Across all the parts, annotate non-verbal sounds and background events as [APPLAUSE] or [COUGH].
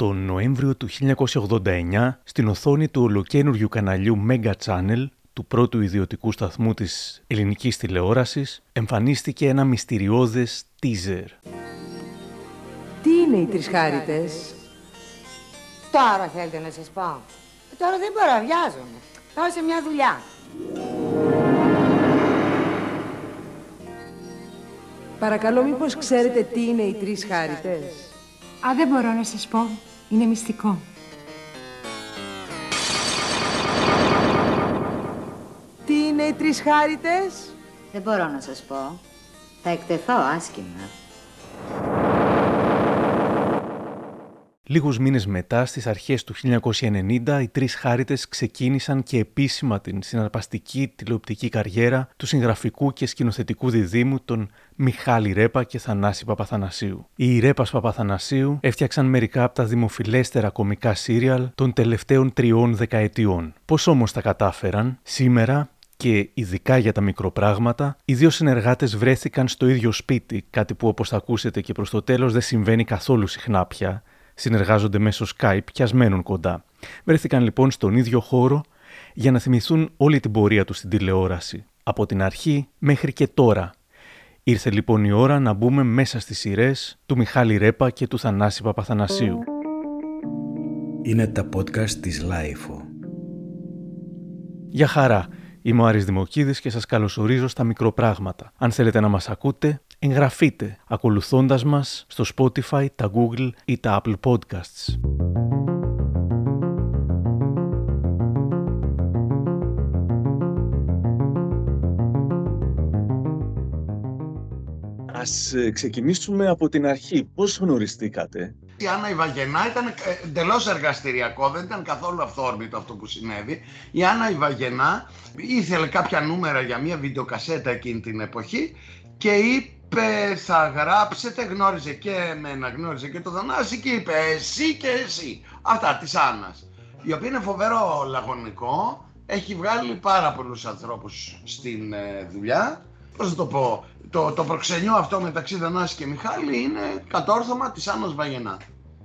Το Νοέμβριο του 1989, στην οθόνη του ολοκένουργιου καναλιού Mega Channel, του πρώτου ιδιωτικού σταθμού της ελληνικής τηλεόρασης, εμφανίστηκε ένα μυστηριώδες teaser. Τι είναι οι τρισχάριτες; Τώρα θέλετε να σας πω. Τώρα δεν μπορώ, βιάζομαι. Πάω σε μια δουλειά. Παρακαλώ μήπως ξέρετε τι είναι οι τρεις χάριτες; Α, δεν μπορώ να σας πω. Είναι μυστικό. Τι είναι οι τρεις χάριτες; Δεν μπορώ να σας πω. Θα εκτεθώ άσχημα. Λίγους μήνες μετά, στις αρχές του 1990, οι τρεις χάριτες ξεκίνησαν και επίσημα την συναρπαστική τηλεοπτική καριέρα του συγγραφικού και σκηνοθετικού διδήμου των Μιχάλη Ρέπα και Θανάση Παπαθανασίου. Οι Ρέπας Παπαθανασίου έφτιαξαν μερικά από τα δημοφιλέστερα κομικά σύριαλ των τελευταίων τριών δεκαετιών. Πώς όμως τα κατάφεραν, σήμερα και ειδικά για τα μικροπράγματα, οι δύο συνεργάτες βρέθηκαν στο ίδιο σπίτι, κάτι που όπως θα ακούσετε και προς το τέλος δεν συμβαίνει καθόλου συχνά πια, συνεργάζονται μέσω Skype και ας μένουν κοντά. Βρέθηκαν λοιπόν στον ίδιο χώρο για να θυμηθούν όλη την πορεία τους στην τηλεόραση, από την αρχή μέχρι και τώρα. Ήρθε λοιπόν η ώρα να μπούμε μέσα στις σειρές του Μιχάλη Ρέππα και του Θανάση Παπαθανασίου. Είναι τα podcast της LiFO. Γεια χαρά, είμαι ο Άρης Δημοκίδης και σας καλωσορίζω στα μικροπράγματα. Αν θέλετε να μας ακούτε, εγγραφείτε ακολουθώντας μας στο Spotify, τα Google ή τα Apple Podcasts. Ας ε, ξεκινήσουμε από την αρχή. Πώς γνωριστήκατε; Η Άννα Ιβαγενά ήταν ε, εντελώς εργαστηριακό, δεν ήταν καθόλου αυθόρμητο αυτό που συνέβη. Η Άννα Ιβαγενά ήθελε κάποια νούμερα για μια βιντεοκασέτα εκείνη την εποχή και είπε είπε θα γράψετε, γνώριζε και εμένα, γνώριζε και το Δανάση και είπε εσύ και εσύ. Αυτά της Άννας. Η οποία είναι φοβερό λαγωνικό, έχει βγάλει πάρα πολλούς ανθρώπους στην ε, δουλειά. Πώς θα το πω, το, το προξενιό αυτό μεταξύ Δανάση και Μιχάλη είναι κατόρθωμα της Άννας Βαγενά.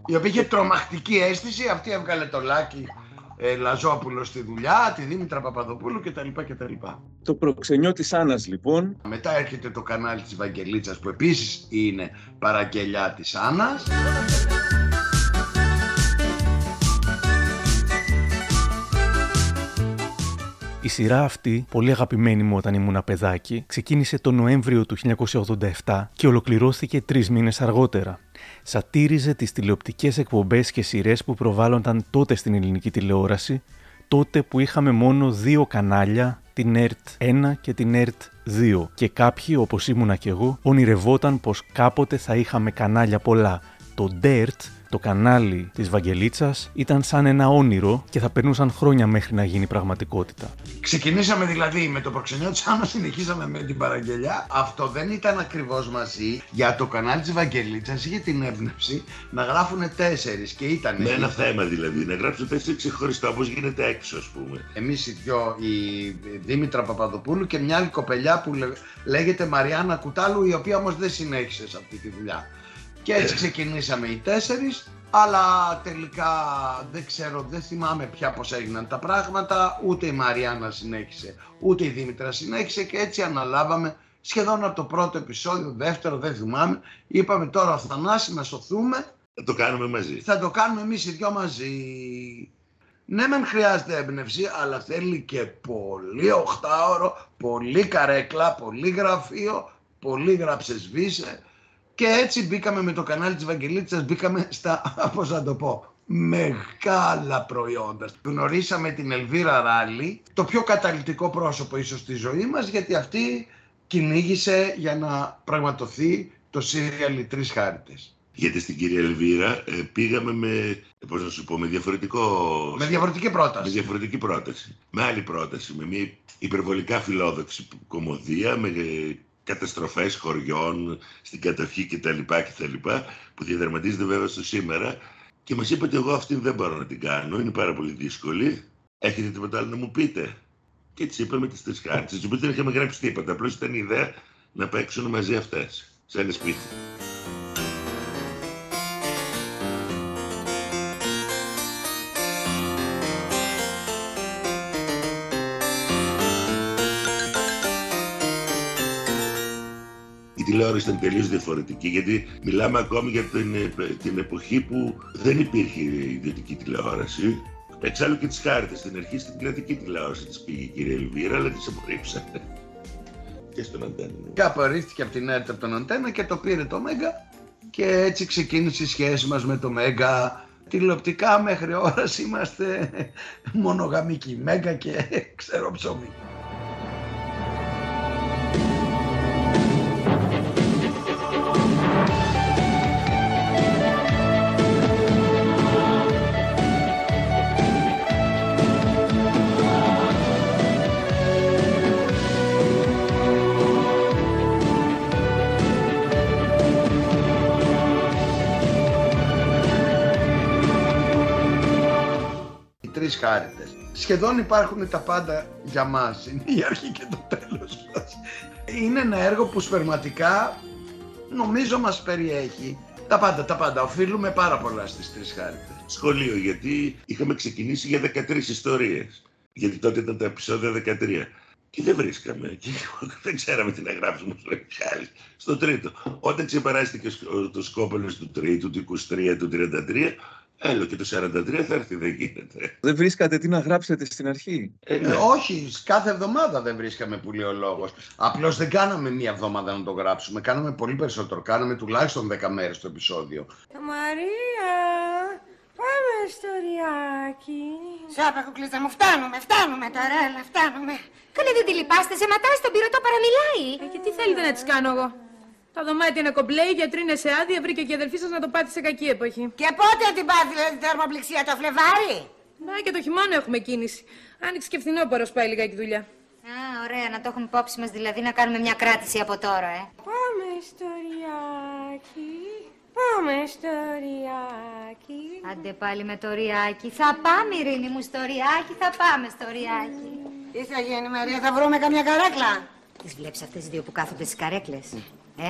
Η οποία είχε τρομακτική αίσθηση, αυτή έβγαλε το λάκι ε, Λαζόπουλος στη δουλειά, τη Δήμητρα Παπαδοπούλου κτλ. κτλ. Το προξενιό της Άννας λοιπόν. Μετά έρχεται το κανάλι της Βαγγελίτσας που επίσης είναι παραγγελιά της Άννας. Η σειρά αυτή, πολύ αγαπημένη μου όταν ήμουν παιδάκι, ξεκίνησε το Νοέμβριο του 1987 και ολοκληρώθηκε τρεις μήνες αργότερα. Σατήριζε τις τηλεοπτικές εκπομπές και σειρές που προβάλλονταν τότε στην ελληνική τηλεόραση, τότε που είχαμε μόνο δύο κανάλια, την ΕΡΤ 1 και την ΕΡΤ 2. Και κάποιοι, όπως ήμουνα κι εγώ, ονειρευόταν πως κάποτε θα είχαμε κανάλια πολλά. Το DERT το κανάλι της Βαγγελίτσας ήταν σαν ένα όνειρο και θα περνούσαν χρόνια μέχρι να γίνει πραγματικότητα. Ξεκινήσαμε δηλαδή με το προξενιό της Άννας, συνεχίσαμε με την παραγγελιά. Αυτό δεν ήταν ακριβώς μαζί. Για το κανάλι της Βαγγελίτσας είχε την έμπνευση να γράφουν τέσσερις και ήταν... Με ένα θέμα δηλαδή, να γράψουν τέσσερις ξεχωριστά όπως γίνεται έξω ας πούμε. Εμείς οι δυο, η Δήμητρα Παπαδοπούλου και μια άλλη κοπελιά που λέγεται Μαριάννα Κουτάλου η οποία όμως δεν συνέχισε σε αυτή τη δουλειά. Και έτσι ξεκινήσαμε οι τέσσερις, αλλά τελικά δεν ξέρω, δεν θυμάμαι πια πώς έγιναν τα πράγματα, ούτε η Μαριάννα συνέχισε, ούτε η Δήμητρα συνέχισε και έτσι αναλάβαμε σχεδόν από το πρώτο επεισόδιο, δεύτερο δεν θυμάμαι, είπαμε τώρα ο Θανάση να σωθούμε. Θα το κάνουμε μαζί. Θα το κάνουμε εμείς οι δυο μαζί. Ναι, μεν χρειάζεται έμπνευση, αλλά θέλει και πολύ οχτάωρο, πολύ καρέκλα, πολύ γραφείο, πολύ γραψεσβήσε. Και έτσι μπήκαμε με το κανάλι της Βαγγελίτσας, μπήκαμε στα, [LAUGHS] πώς να το πω, μεγάλα προϊόντα. Γνωρίσαμε την Ελβίρα Ράλη, το πιο καταλητικό πρόσωπο ίσως στη ζωή μας, γιατί αυτή κυνήγησε για να πραγματοθεί το σύριαλ «Οι Τρεις Χάριτες». Γιατί στην κυρία Ελβίρα ε, πήγαμε με, πώς να σου πω, με διαφορετικό... Με διαφορετική πρόταση. Με διαφορετική πρόταση. Με άλλη πρόταση, με μια υπερβολικά φιλόδοξη κομμωδία, με καταστροφές χωριών στην κατοχή κτλ. κτλ που διαδραματίζεται βέβαια στο σήμερα και μας είπε ότι εγώ αυτή δεν μπορώ να την κάνω, είναι πάρα πολύ δύσκολη. Έχετε τίποτα άλλο να μου πείτε; Και έτσι είπαμε τις τρεις χάρτες, τις οποίες δεν είχαμε γράψει τίποτα, απλώς ήταν η ιδέα να παίξουν μαζί αυτές, σε ένα σπίτι. Τηλεόραση ήταν τελείως διαφορετική γιατί μιλάμε ακόμη για την, την εποχή που δεν υπήρχε ιδιωτική τηλεόραση. Εξάλλου και τις χάρτες στην αρχή στην κρατική τηλεόραση της πήγε η κυρία Ελβίρα αλλά τις απορρίψανε. Και στον Αντένα. Και απορρίφθηκε από την ΕΡΤ από τον Αντένα και το πήρε το Μέγκα και έτσι ξεκίνησε η σχέση μας με το Μέγκα. Τηλεοπτικά μέχρι ώρας είμαστε μονογαμικοί. Μέγκα και ξέρω ψωμί. Τρεις χάριτες. Σχεδόν υπάρχουν τα πάντα για μας. Είναι η αρχή και το τέλος μας. Είναι ένα έργο που σπερματικά νομίζω μας περιέχει. Τα πάντα, τα πάντα. Οφείλουμε πάρα πολλά στις τρεις χάριτες. Σχολείο γιατί είχαμε ξεκινήσει για 13 ιστορίες. Γιατί τότε ήταν τα επεισόδια 13. Και δεν βρίσκαμε. Και [LAUGHS] δεν ξέραμε τι να γράψουμε στο Μιχάλης. Στο τρίτο. Όταν ξεπεράστηκε ο- το σκόπελος του τρίτου, του 23, του 33, έλο και το 43 θα έρθει, δεν γίνεται. Δεν βρίσκατε τι να γράψετε στην αρχή; Ε, Ε, ναι. όχι, κάθε εβδομάδα δεν βρίσκαμε που λέει ο λόγος. Απλώς δεν κάναμε μία εβδομάδα να το γράψουμε. Κάναμε πολύ περισσότερο. Κάναμε τουλάχιστον 10 μέρες το επεισόδιο. Μαρία, πάμε στο ριάκι. Σάπα κουκλίτσα μου, φτάνουμε, φτάνουμε τώρα, έλα, φτάνουμε. Καλέ δεν τη λυπάστε, σε ματάει στον πυρωτό παραμιλάει. Ε, και τι θέλετε να της κάνω εγώ; Τα δωμάτια είναι κομπλέ, οι γιατροί είναι σε άδεια, βρήκε και η αδελφή σας να το πάτε σε κακή εποχή. Και πότε την πάθει δηλαδή, θερμοπληξία το Φλεβάρι; Να και το χειμώνα έχουμε κίνηση. Άνοιξε και φθινόπωρος πάει λιγάκι δουλειά. Α, ωραία, να το έχουμε υπόψη μας δηλαδή να κάνουμε μια κράτηση από τώρα, ε. Πάμε στο ριάκι, πάμε στο ριάκι. Άντε πάλι με το ριάκι. Θα πάμε, Ειρήνη μου, στο ριάκι, θα πάμε στο ριάκι. Τι θα γίνει Μαρία, θα βρούμε καμιά καρέκλα; Τις βλέπεις αυτές δύο που κάθονται στις καρέκλες; Ε,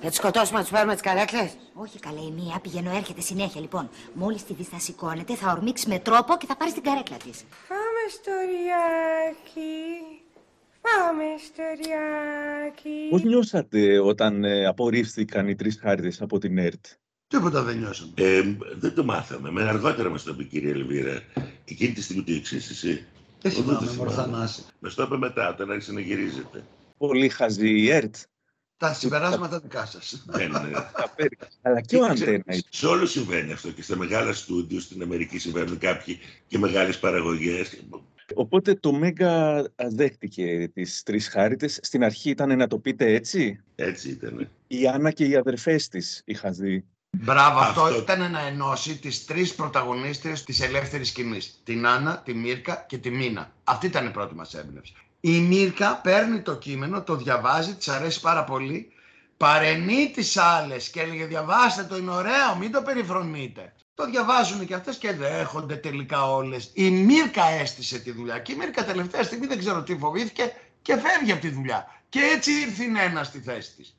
Θα τους σκοτώσουμε να τους φέρουμε τις καρέκλες. όχι καλέ, η μία πηγαίνω έρχεται συνέχεια λοιπόν. Μόλις τη δεις θα σηκώνεται, θα ορμήξεις με τρόπο και θα πάρεις την καρέκλα της. Πάμε στο ριάκι, πάμε στο ριάκι. Πώς νιώσατε όταν ε, απορρίφθηκαν οι τρεις χάρτες από την ΕΡΤ; Τίποτα δεν νιώσαμε. Ε, δεν το μάθαμε. Με αργότερα μας το είπε η κυρία Ελβίρα. Εκείνη τη στιγμή το ήξερες εσύ; Δεν Εγώ θυμάμαι, το Μορθανάση. Μα το είπε μετά, όταν άρχισε να γυρίζεται. Πολύ χαζή η ΕΡΤ. Τα συμπεράσματα δικά σας. Δεν, ε, Αλλά και ο Ξέρεις, Αντένα. Σε όλο συμβαίνει αυτό και στα μεγάλα στούντιο στην Αμερική συμβαίνουν κάποιοι και μεγάλες παραγωγές. Οπότε το Μέγκα δέχτηκε τις τρεις χάριτες. Στην αρχή ήταν να το πείτε έτσι; Έτσι ήταν. Η Άννα και οι αδερφές της είχας δει. Μπράβο, αυτό, Αυτό. ήταν να ενώσει τις τρεις πρωταγωνίστριες της ελεύθερης σκηνής. Την Άννα, τη Μίρκα και τη Μίνα. Αυτή ήταν η πρώτη μας έμπνευση. Η Μίρκα παίρνει το κείμενο, το διαβάζει, της αρέσει πάρα πολύ, παρενεί τις άλλες και έλεγε διαβάστε το, είναι ωραίο, μην το περιφρονείτε. Το διαβάζουν και αυτές και δέχονται τελικά όλες. Η Μίρκα έστησε τη δουλειά και η Μίρκα τελευταία στιγμή δεν ξέρω τι φοβήθηκε και φεύγει από τη δουλειά. Και έτσι ήρθε η Νένα στη θέση της.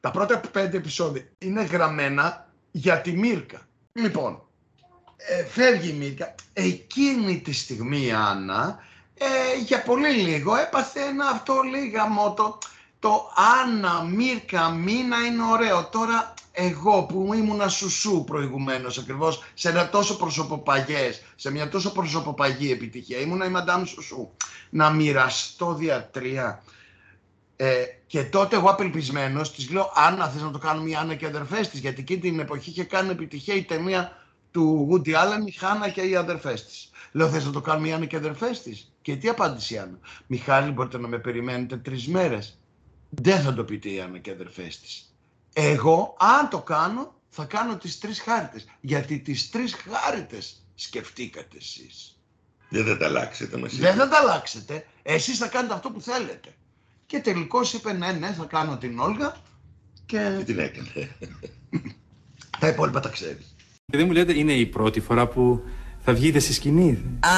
Τα πρώτα πέντε επεισόδια είναι γραμμένα για τη Μίρκα. Λοιπόν, ε, φεύγει η Μίρκα. Εκείνη τη στιγμή η Άννα ε, για πολύ λίγο έπαθε ένα αυτό λίγαμο το, το Άννα, Μίρκα, Μίνα είναι ωραίο. Τώρα εγώ που ήμουνα σουσού προηγουμένως ακριβώς σε ένα τόσο προσωποπαγές, σε μια τόσο προσωποπαγή επιτυχία, ήμουνα η Μαντάμ Σουσού, να μοιραστώ διατρία ε, και τότε εγώ απελπισμένος της λέω Άννα θες να το κάνουμε η Άννα και οι αδερφές της γιατί εκείνη την εποχή είχε κάνει επιτυχία η ταινία του Woody Allen η Χάνα και οι αδερφές της. Λέω θες να το κάνουμε η Άννα και οι αδερφές της. Και τι απάντησε η Άννα. Μιχάλη μπορείτε να με περιμένετε τρεις μέρες. Δεν θα το πείτε η Άννα και οι αδερφές της. Εγώ αν το κάνω θα κάνω τις τρεις χάριτες. Γιατί τις τρεις χάριτες σκεφτήκατε εσείς. Δεν θα τα αλλάξετε μας Δεν θα τα αλλάξετε. Εσείς θα κάνετε αυτό που θέλετε. Και τελικώς είπε ναι, ναι, θα κάνω την Όλγα και Τι την έκανε. [LAUGHS] τα υπόλοιπα τα ξέρεις. Και δεν μου λέτε, είναι η πρώτη φορά που θα βγείτε στη σκηνή. Α,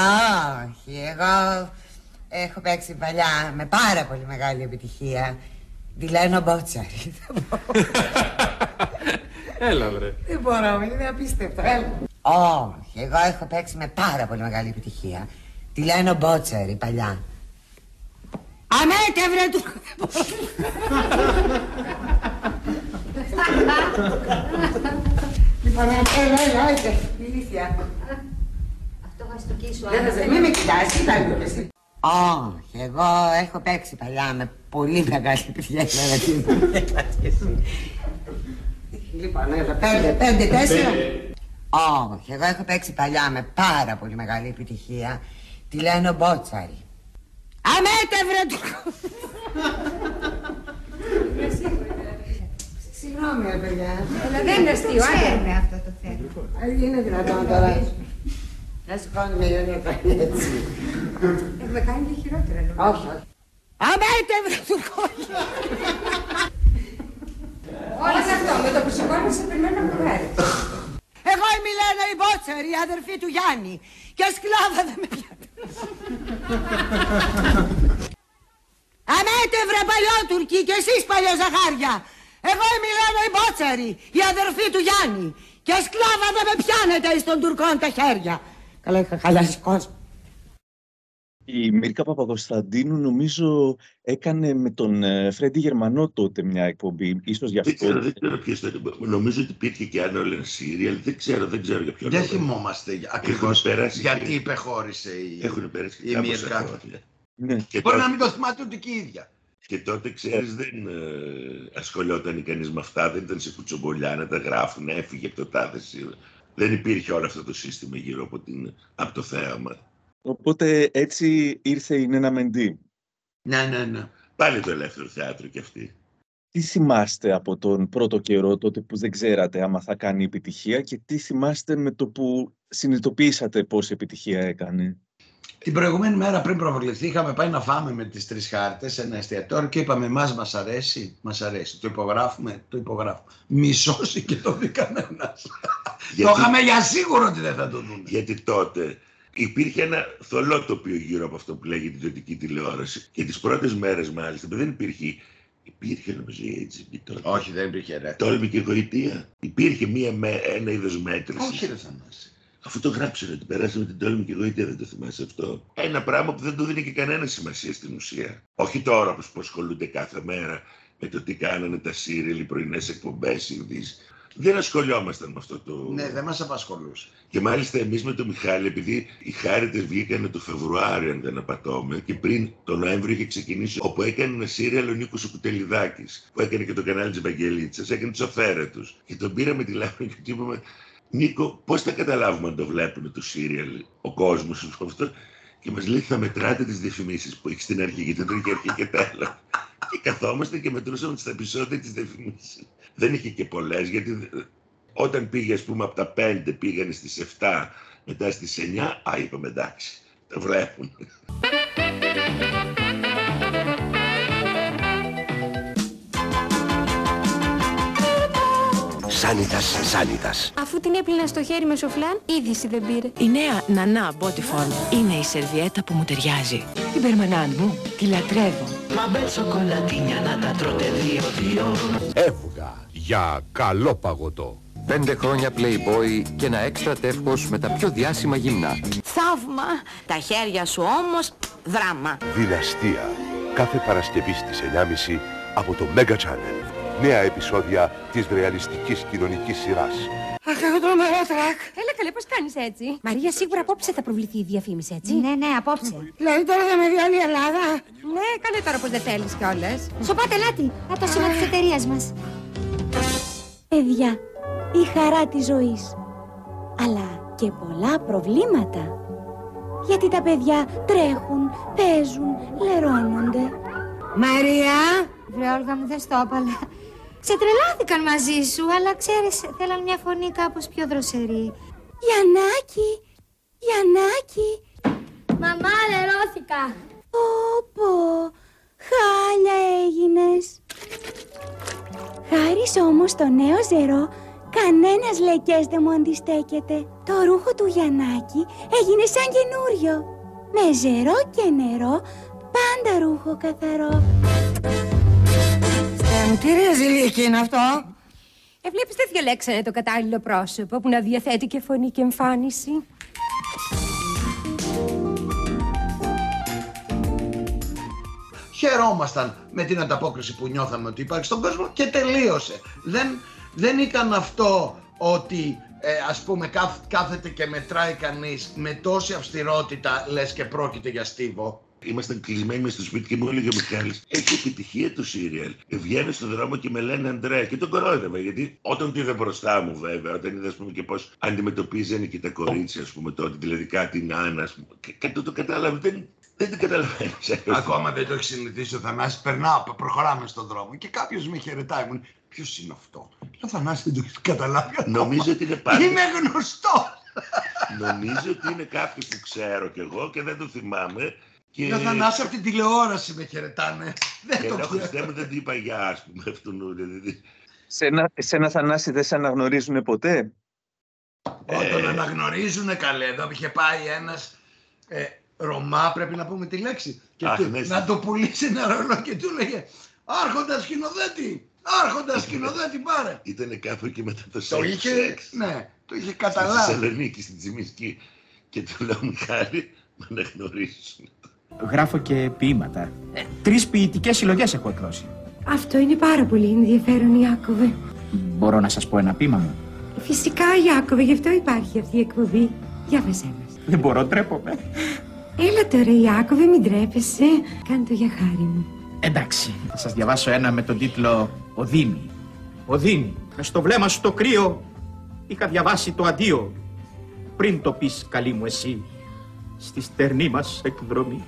όχι, εγώ έχω παίξει παλιά με πάρα πολύ μεγάλη επιτυχία. Δηλένω Μπότσαρη. Έλα, βρε. Δεν μπορώ, είναι απίστευτο. Έλα. Όχι, εγώ έχω παίξει με πάρα πολύ μεγάλη επιτυχία. Τη λένε Μπότσαρη παλιά. Αμέ, και βρε του. Λοιπόν, έλα, έλα, έλα, ηλίθεια. Αυτό θα στο κοίσω. Δεν θα σε, μην με κοιτάς, κοίτα λίγο και εσύ. Όχι, εγώ έχω παίξει παλιά με πολύ μεγάλη επιτυχία. Λοιπόν, έλα, πέντε, πέντε, τέσσερα. Όχι, εγώ έχω παίξει παλιά με πάρα πολύ μεγάλη επιτυχία. Τη λένε ο Μπότσαρη. Αμέτευρε του! Συγγνώμη, ρε παιδιά. Αλλά δεν είναι αστείο, άντε. Ξέρουμε αυτό το θέμα. Δεν είναι δυνατόν τώρα. Να σηκώνουμε η Ιωνία πάλι έτσι. Έχουμε κάνει και χειρότερα, νομίζω. Όχι, όχι. Αμέτευρε του κόλλου! Όλα σε αυτό, με το που σηκώνεσαι περιμένω να βγάλει. Εγώ είμαι η Λένα η Μπότσερ, η αδερφή του Γιάννη. Και σκλάβα δεν με πιάνει. Αμέτευρε παλιότουρκοι και εσείς παλιοζαχάρια. Εγώ είμαι η Λένα η Μπότσερη, η αδερφή του Γιάννη. Και σκλάβα δεν με πιάνετε εις των Τουρκών τα χέρια. Καλά είχα χαλάσει κόσμος. Η Μίρκα Παπακοσταντίνου νομίζω έκανε με τον ε, Φρέντι Γερμανό τότε μια εκπομπή. Ίσως γι' Δεν αυτό. ξέρω, δεν ξέρω ποιος το Νομίζω ότι υπήρχε και άλλο ένα σύριαλ. Δεν ξέρω, δεν ξέρω για ποιο Δεν λόγο. θυμόμαστε ακριβώς περάσει γιατί και- υπεχώρησε η, Έχουν περάσει και η κάμποσα Μίρκα. χρόνια. Ναι. Και Μπορεί να τότε- μην το θυμάται ούτε και η ίδια. Και τότε, ξέρεις, δεν ε, ασχολιόταν κανείς με αυτά, δεν ήταν σε κουτσομπολιά να τα γράφουν, έφυγε από το τάδε σύρω. Δεν υπήρχε όλο αυτό το σύστημα γύρω από, την, από το θέαμα. Οπότε έτσι ήρθε η Νένα Μεντή. Ναι, ναι, ναι. Πάλι το ελεύθερο θέατρο κι αυτή. Τι θυμάστε από τον πρώτο καιρό, τότε που δεν ξέρατε άμα θα κάνει επιτυχία και τι θυμάστε με το που συνειδητοποίησατε πόση επιτυχία έκανε; Την προηγούμενη μέρα πριν προβληθεί είχαμε πάει να φάμε με τις τρεις χάρτες σε ένα εστιατόριο και είπαμε μας μας αρέσει, μας αρέσει. Το υπογράφουμε, το υπογράφουμε. Μισώσει και το δει κανένας. Το Γιατί- είχαμε για σίγουρο ότι δεν θα το δουν. Γιατί τότε υπήρχε ένα θολό τοπίο γύρω από αυτό που λέγεται ιδιωτική τηλεόραση. Και τις πρώτες μέρες μάλιστα δεν υπήρχε. Υπήρχε νομίζω η HB τότε. Όχι, δεν υπήρχε ρε. Τόλμη και γοητεία. Υπήρχε μία, με- ένα είδος μέτρησης. Όχι ρε Θανάση. Αφού το γράψανε ότι περάσαμε την τόλμη και γοητεία, δεν το θυμάσαι αυτό. Ένα πράγμα που δεν του δίνει και κανένα σημασία στην ουσία. Όχι τώρα όπως που ασχολούνται κάθε μέρα με το τι κάνανε τα σύριελ, οι πρωινές εκπομπές, οι ειδήσει. Δεν ασχολιόμασταν με αυτό το. Ναι, δεν μας απασχολούσε. Και μάλιστα εμείς με τον Μιχάλη, επειδή οι χάρητε βγήκαν το Φεβρουάριο, αν δεν απατώμε, και πριν τον Νοέμβριο είχε ξεκινήσει, όπου έκανε ένα σύριαλ ο Νίκος Κουτελιδάκης, που έκανε και το κανάλι της Ευαγγελίτσας, έκανε τους αφαίρετους. Και τον πήραμε τηλέφωνο και του είπαμε, Νίκο, πώς θα καταλάβουμε αν το βλέπουν το σύριαλ ο κόσμος αυτό. Και μας λέει, θα μετράτε τις διαφημίσεις που έχει στην αρχή, γιατί δεν είχε αρχή και τέλος. και καθόμαστε και μετρούσαμε στα επεισόδια τις διαφημίσεις. Δεν είχε και πολλές, γιατί όταν πήγε, ας πούμε, από τα 5 πήγανε στις 7, μετά στις 9, α, είπαμε εντάξει, τα βλέπουν. Σάνιτας, σάνιτας. Αφού την έπλυνα στο χέρι με σοφλάν, είδηση δεν πήρε. Η νέα Νανά Bodyform είναι η σερβιέτα που μου ταιριάζει. Την περμανάν μου, τη λατρεύω. Μα μπε σοκολατίνια να τα τρώτε δύο-δύο. Εύγα για καλό παγωτό. Πέντε χρόνια Playboy και ένα έξτρα τεύχος με τα πιο διάσημα γυμνά. Θαύμα! Τα χέρια σου όμως δράμα. Δυναστεία. Κάθε Παρασκευή στις 9.30 από το Mega Channel. Νέα επεισόδια της ρεαλιστικής κοινωνικής σειράς. Αχ, έχω τρομερό τρακ. Έλα καλέ, πώς κάνεις έτσι; Μαρία, σίγουρα απόψε θα προβληθεί η διαφήμιση, έτσι; Ναι, ναι, απόψε. Δηλαδή τώρα θα με δει όλη η Ελλάδα. Ναι, κάνε τώρα πως δεν θέλεις κιόλας. Σοπάτε, λάτι. Να το σήμα της εταιρείας μας. Παιδιά, η χαρά της ζωής. Αλλά και πολλά προβλήματα. Γιατί τα παιδιά τρέχουν, παίζουν, λερώνονται. Μαρία! Βρε, Όλγα μου, δεν στο έπαλα. Ξετρελάθηκαν μαζί σου, αλλά ξέρεις, θέλαν μια φωνή κάπως πιο δροσερή. Γιαννάκη, Γιαννάκη. Μαμά, λερώθηκα. Πω, χάλια έγινες. Χάρης όμως στο νέο ζερό, κανένας λεκές δεν μου αντιστέκεται. Το ρούχο του Γιαννάκη έγινε σαν καινούριο. Με ζερό και νερό, πάντα ρούχο καθαρό. Στέμ, τι ρεζιλίκι είναι αυτό; Ε, βλέπεις δεν διαλέξανε το κατάλληλο πρόσωπο που να διαθέτει και φωνή και εμφάνιση. χαιρόμασταν με την ανταπόκριση που νιώθαμε ότι υπάρχει στον κόσμο και τελείωσε. Δεν, δεν ήταν αυτό ότι ε, ας πούμε κάθεται και μετράει κανείς με τόση αυστηρότητα λες και πρόκειται για στίβο. Ήμασταν κλεισμένοι με στο σπίτι και μου έλεγε ο Μιχάλης Έχει επιτυχία το σύριαλ. Βγαίνει στον δρόμο και με λένε Αντρέα και τον κορόιδευα. Γιατί όταν το είδα μπροστά μου, βέβαια, όταν είδα πούμε, και πώς αντιμετωπίζανε και τα κορίτσια, ας πούμε τότε, δηλαδή κάτι Νάνα, ας πούμε. Και, και το, το κατάλαβε. Δεν, δεν την καταλαβαίνεις. [LAUGHS] Ακόμα δεν το έχεις συνηθίσει ο Θανάσης. Περνάω, προχωράμε στον δρόμο και κάποιος με χαιρετάει. Μου Ποιος είναι αυτό; Λέω Θανάσης, δεν το έχει καταλάβει. Νομίζω ότι είναι πάντα. Είναι γνωστός. Νομίζω ότι είναι κάποιος που ξέρω κι εγώ και δεν το θυμάμαι. Και... Λέω Θανάσης από την τηλεόραση με χαιρετάνε. [LAUGHS] Δεν και το ξέρω. δεν την είπα για ας πούμε αυτόν. Δηλαδή. Σε ένα, σε ένα Θανάση δεν σε αναγνωρίζουν ποτέ; Όταν ε... αναγνωρίζουν καλέ. Εδώ είχε πάει ένας ε, Ρωμά, πρέπει να πούμε τη λέξη. Και Αχ, του, ναι, να το πουλήσει ένα ρόλο και του λέγε Άρχοντα σκηνοθέτη! Άρχοντα σκηνοθέτη, πάρε! Ήταν κάπου εκεί μετά το Το είχε, ναι, το είχε καταλάβει. Στη Θεσσαλονίκη, στην Τσιμισκή. Και του λέω Μιχάλη, με αναγνωρίζουν. Γράφω και ποίηματα. Ε, Τρεις ποιητικές συλλογές έχω εκδώσει. Αυτό είναι πάρα πολύ ενδιαφέρον, Ιάκωβε. Μπορώ να σας πω ένα ποίημα μου; Φυσικά, Ιάκωβε, γι' αυτό υπάρχει αυτή η εκπομπή. Για βεσέ μας. Δεν μπορώ, τρέπομαι. Έλα τώρα, Ιάκωβε, μην τρέπεσαι. Κάνε το για χάρη μου. Εντάξει, θα σας διαβάσω ένα με τον τίτλο «Οδύνη». Οδύνη, μες στο βλέμμα σου το κρύο είχα διαβάσει το αντίο πριν το πεις καλή μου εσύ στη στερνή μας εκδρομή.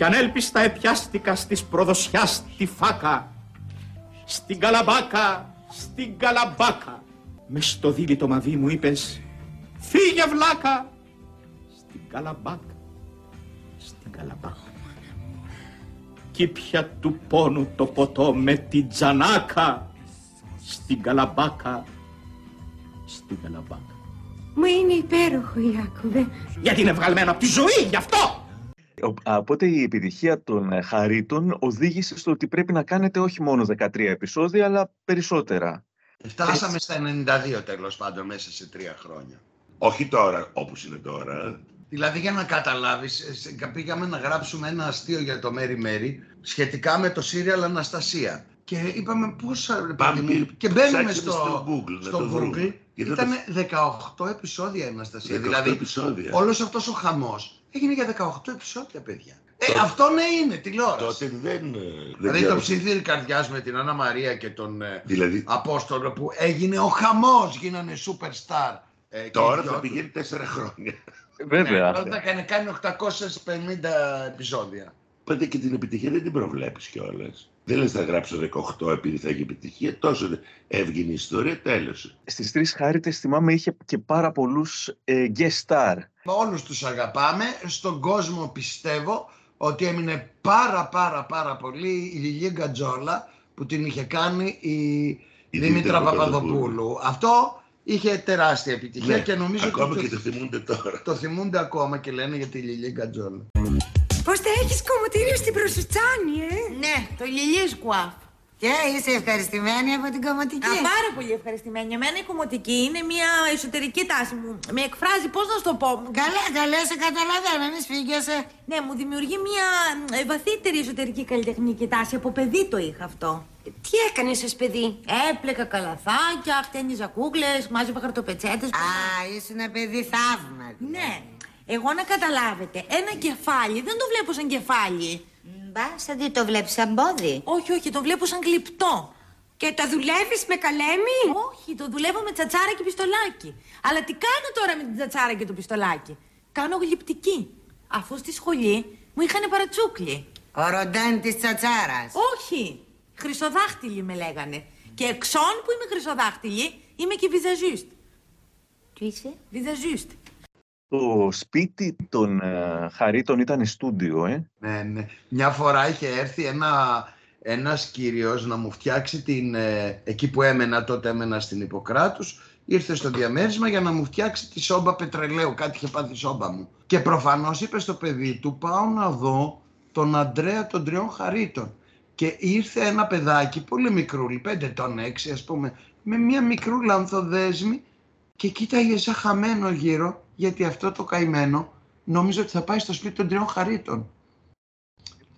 Κι ανέλπιστα επιάστηκα στις προδοσιάς τη φάκα στην καλαμπάκα, στην καλαμπάκα μες στο δίλη το μαβί μου είπες φύγε βλάκα στην καλαμπάκα, στην καλαμπάκα κήπια του πόνου το ποτό με την τζανάκα στην καλαμπάκα, στην καλαμπάκα. Μου είναι υπέροχο, Ιάκωβε. Γιατί είναι βγαλμένο από τη ζωή, γι' αυτό! Οπότε η επιτυχία των ε, χαρίτων οδήγησε στο ότι πρέπει να κάνετε όχι μόνο 13 επεισόδια, αλλά περισσότερα. Φτάσαμε στα 92 τέλος πάντων μέσα σε τρία χρόνια. Όχι τώρα, όπως είναι τώρα. Δηλαδή για να καταλάβεις, πήγαμε να γράψουμε ένα αστείο για το Μέρι Μέρι σχετικά με το σύριαλ Αναστασία. Και είπαμε πόσα... Πάμε, και μπαίνουμε στο, στο Google. Στο Google. Ήταν 18 επεισόδια η Αναστασία. 18 δηλαδή επεισόδια. όλος αυτός ο χαμός έγινε για 18 επεισόδια, παιδιά. Ε, αυτό ναι είναι τηλεόραση. Τότε δεν. Δηλαδή το ψήθυρ καρδιάς με την Άννα Μαρία και τον ε, δηλαδή... Απόστολο που έγινε ο χαμός, γίνανε superstar. Ε, Τώρα θα πηγαίνει τέσσερα χρόνια. Βέβαια. Ναι, τότε θα κάνει, κάνει 850 επεισόδια. Πάντα και την επιτυχία δεν την προβλέπεις κιόλας. Δεν λες θα γράψω 18 επειδή θα έχει επιτυχία. Τόσο έβγαινε η ιστορία, τέλος. Στις τρεις χάριτες θυμάμαι είχε και πάρα πολλούς ε, guest star. Όλους τους αγαπάμε. Στον κόσμο πιστεύω ότι έμεινε πάρα πάρα πάρα πολύ η Λιλία Γκατζόλα που την είχε κάνει η, η Δήμητρα Παπαδοπούλου. Αυτό είχε τεράστια επιτυχία ναι, και νομίζω ακόμα ότι και το θυμούνται τώρα. Το θυμούνται ακόμα και λένε για τη Λιλία Γκατζόλα. Πώς θα έχεις κομμωτήριο στην προσουτσάνη, ε; Ναι, το Λιλίσκουαφ. Και είσαι ευχαριστημένη από την κομματική. Α, πάρα πολύ ευχαριστημένη. Εμένα η κομματική είναι μια εσωτερική τάση μου. Με εκφράζει, πώς να σου το πω. Καλά, καλά, σε καταλαβαίνω, μη σφίγγεσαι. Ναι, μου δημιουργεί μια ε, βαθύτερη εσωτερική καλλιτεχνική τάση. Από παιδί το είχα αυτό. Τι έκανες ως παιδί; Έπλεκα καλαθάκια, χτένιζα κούκλες, μάζευα χαρτοπετσέτες. Α, είσαι ένα παιδί θαύμα. Ναι. Εγώ να καταλάβετε, ένα κεφάλι δεν το βλέπω σαν κεφάλι. Μπα, σαν τι το βλέπεις σαν πόδι. Όχι, όχι, το βλέπω σαν κλειπτό. Και το δουλεύεις με καλέμι; Όχι, το δουλεύω με τσατσάρα και πιστολάκι. Αλλά τι κάνω τώρα με την τσατσάρα και το πιστολάκι; Κάνω γλυπτική. Αφού στη σχολή μου είχαν παρατσούκλι. Ο ροντάν της τσατσάρας. Όχι, χρυσοδάχτυλοι με λέγανε. Και εξών που είμαι χρυσοδάχτυλη, είμαι και βιζαζούστ. Τι είσαι; Βιζαζούστ. Το σπίτι των uh, Χαρίτων ήταν στούντιο, ε. Ναι, ναι. Μια φορά είχε έρθει ένα, ένας κύριος να μου φτιάξει την... Ε, εκεί που έμενα, τότε έμενα στην Ιπποκράτους, ήρθε στο διαμέρισμα για να μου φτιάξει τη σόμπα πετρελαίου. Κάτι είχε πάθει σόμπα μου. Και προφανώς είπε στο παιδί του, πάω να δω τον Αντρέα των τριών Χαρίτων. Και ήρθε ένα παιδάκι, πολύ μικρούλι, πέντε τον έξι ας πούμε, με μια μικρού λανθοδέσμη και κοίταγε σαν χαμένο γύρω γιατί αυτό το καημένο νόμιζε ότι θα πάει στο σπίτι των τριών χαρίτων.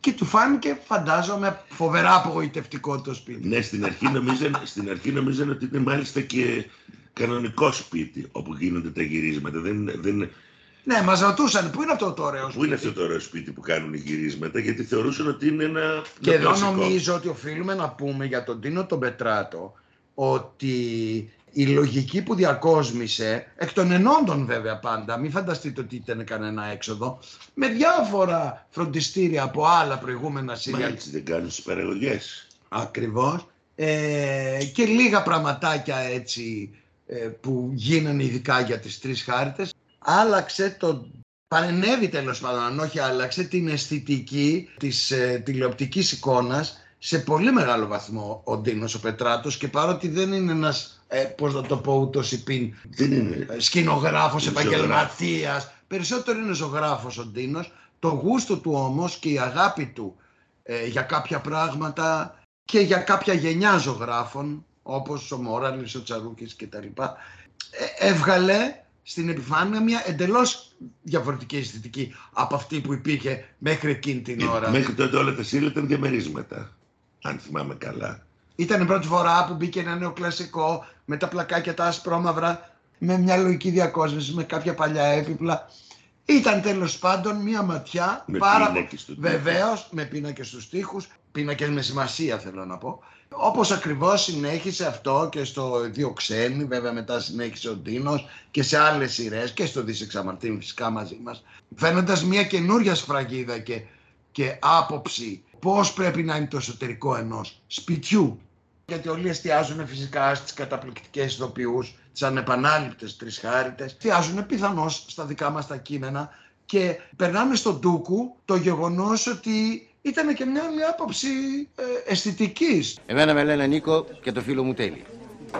και του φάνηκε, φαντάζομαι, φοβερά απογοητευτικό το σπίτι. Ναι, στην αρχή νομίζαν, στην αρχή νομίζαν ότι είναι μάλιστα και κανονικό σπίτι όπου γίνονται τα γυρίσματα. Δεν, δεν, Ναι, μας ρωτούσαν πού είναι αυτό το ωραίο σπίτι. Πού είναι αυτό το ωραίο σπίτι που κάνουν οι γυρίσματα, γιατί θεωρούσαν ότι είναι ένα. Και ένα εδώ κλασικό. νομίζω ότι οφείλουμε να πούμε για τον Τίνο τον Πετράτο ότι η λογική που διακόσμησε, εκ των ενόντων βέβαια πάντα, μην φανταστείτε ότι ήταν κανένα έξοδο, με διάφορα φροντιστήρια από άλλα προηγούμενα Μα σύρια. έτσι δεν κάνουν στι παραγωγές. Ακριβώς. Ε, και λίγα πραγματάκια έτσι ε, που γίνανε ειδικά για τις τρεις χάριτες. Άλλαξε το... Παρενέβη τέλος πάντων, αν όχι άλλαξε, την αισθητική της ε, τηλεοπτικής εικόνας σε πολύ μεγάλο βαθμό ο Ντίνος ο Πετράτος και παρότι δεν είναι ένας, ε, πώς να το πω ούτως υπήν, Δεν είναι. ε, σκηνογράφος, Είναι επαγγελματίας, περισσότερο είναι ζωγράφος ο Ντίνος, το γούστο του όμως και η αγάπη του ε, για κάποια πράγματα και για κάποια γενιά ζωγράφων όπως ο Μόραλης, ο Τσαρούκης κτλ. Ε, έβγαλε στην επιφάνεια μια εντελώς διαφορετική αισθητική από αυτή που υπήρχε μέχρι εκείνη την ώρα. Μέχρι τότε όλα τα σύλλα ήταν διαμερίσματα. Αν θυμάμαι καλά. Ήταν η πρώτη φορά που μπήκε ένα νέο κλασικό με τα πλακάκια τα ασπρόμαυρα, με μια λογική διακόσμηση, με κάποια παλιά έπιπλα. Ήταν τέλος πάντων μια ματιά Με πάρα πίνακες στον τοίχο. Βεβαίως, με πίνακες στους τοίχους, πίνακες με σημασία θέλω να πω. Όπως ακριβώς συνέχισε αυτό και στο Δύο Ξένοι, βέβαια μετά συνέχισε ο Ντίνος και σε άλλες σειρές και στο Δισεξαμαρτίν φυσικά μαζί μας. Φαίνοντας μια καινούρια σφραγίδα και, και άποψη πώς πρέπει να είναι το εσωτερικό ενός σπιτιού. Γιατί όλοι εστιάζουν φυσικά στις καταπληκτικές ηθοποιούς, τις ανεπανάληπτες τρισχάριτες. Εστιάζουν πιθανώς στα δικά μας τα κείμενα και περνάμε στον Τούκου το γεγονός ότι ήταν και μια άλλη άποψη ε, αισθητικής. Εμένα με λένε Νίκο και το φίλο μου Τέλη.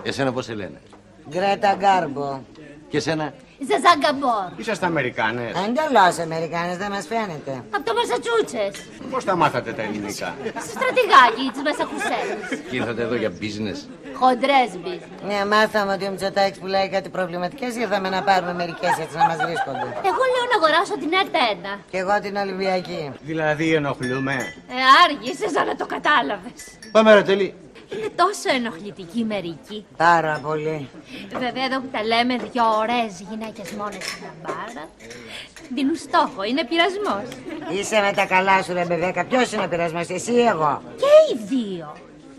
Εσένα πώς σε λένε; Γκρέτα Γκάρμπο. Και εσένα; Ζαζαγκαμπόρ. Είσαστε Αμερικάνες. Εντελώς Αμερικάνες, δεν μας φαίνεται. Από το Μασατσούτσες. Πώς τα μάθατε τα ελληνικά; Στο στρατηγάκι της Μασαχουσέτας. Και ήρθατε εδώ για business. Χοντρές μπιζ. Ναι, μάθαμε ότι ο Μητσοτάκης πουλάει κάτι προβληματικές, ήρθαμε να πάρουμε μερικές έτσι να μας βρίσκονται. Εγώ λέω να αγοράσω την ΕΡΤ1. Και εγώ την Ολυμπιακή. Δηλαδή ενοχλούμε. Ε, άργησες να το κατάλαβες. Πάμε ρε Τέλη. Είναι τόσο ενοχλητική η μερική. Πάρα πολύ. Βέβαια εδώ που τα λέμε δυο ωραίες γυναίκες μόνες στην μπάρα. Δίνουν στόχο, είναι πειρασμός. Είσαι με τα καλά σου ρε μπεβέκα, ποιος είναι ο πειρασμός, εσύ ή εγώ; Και οι δύο.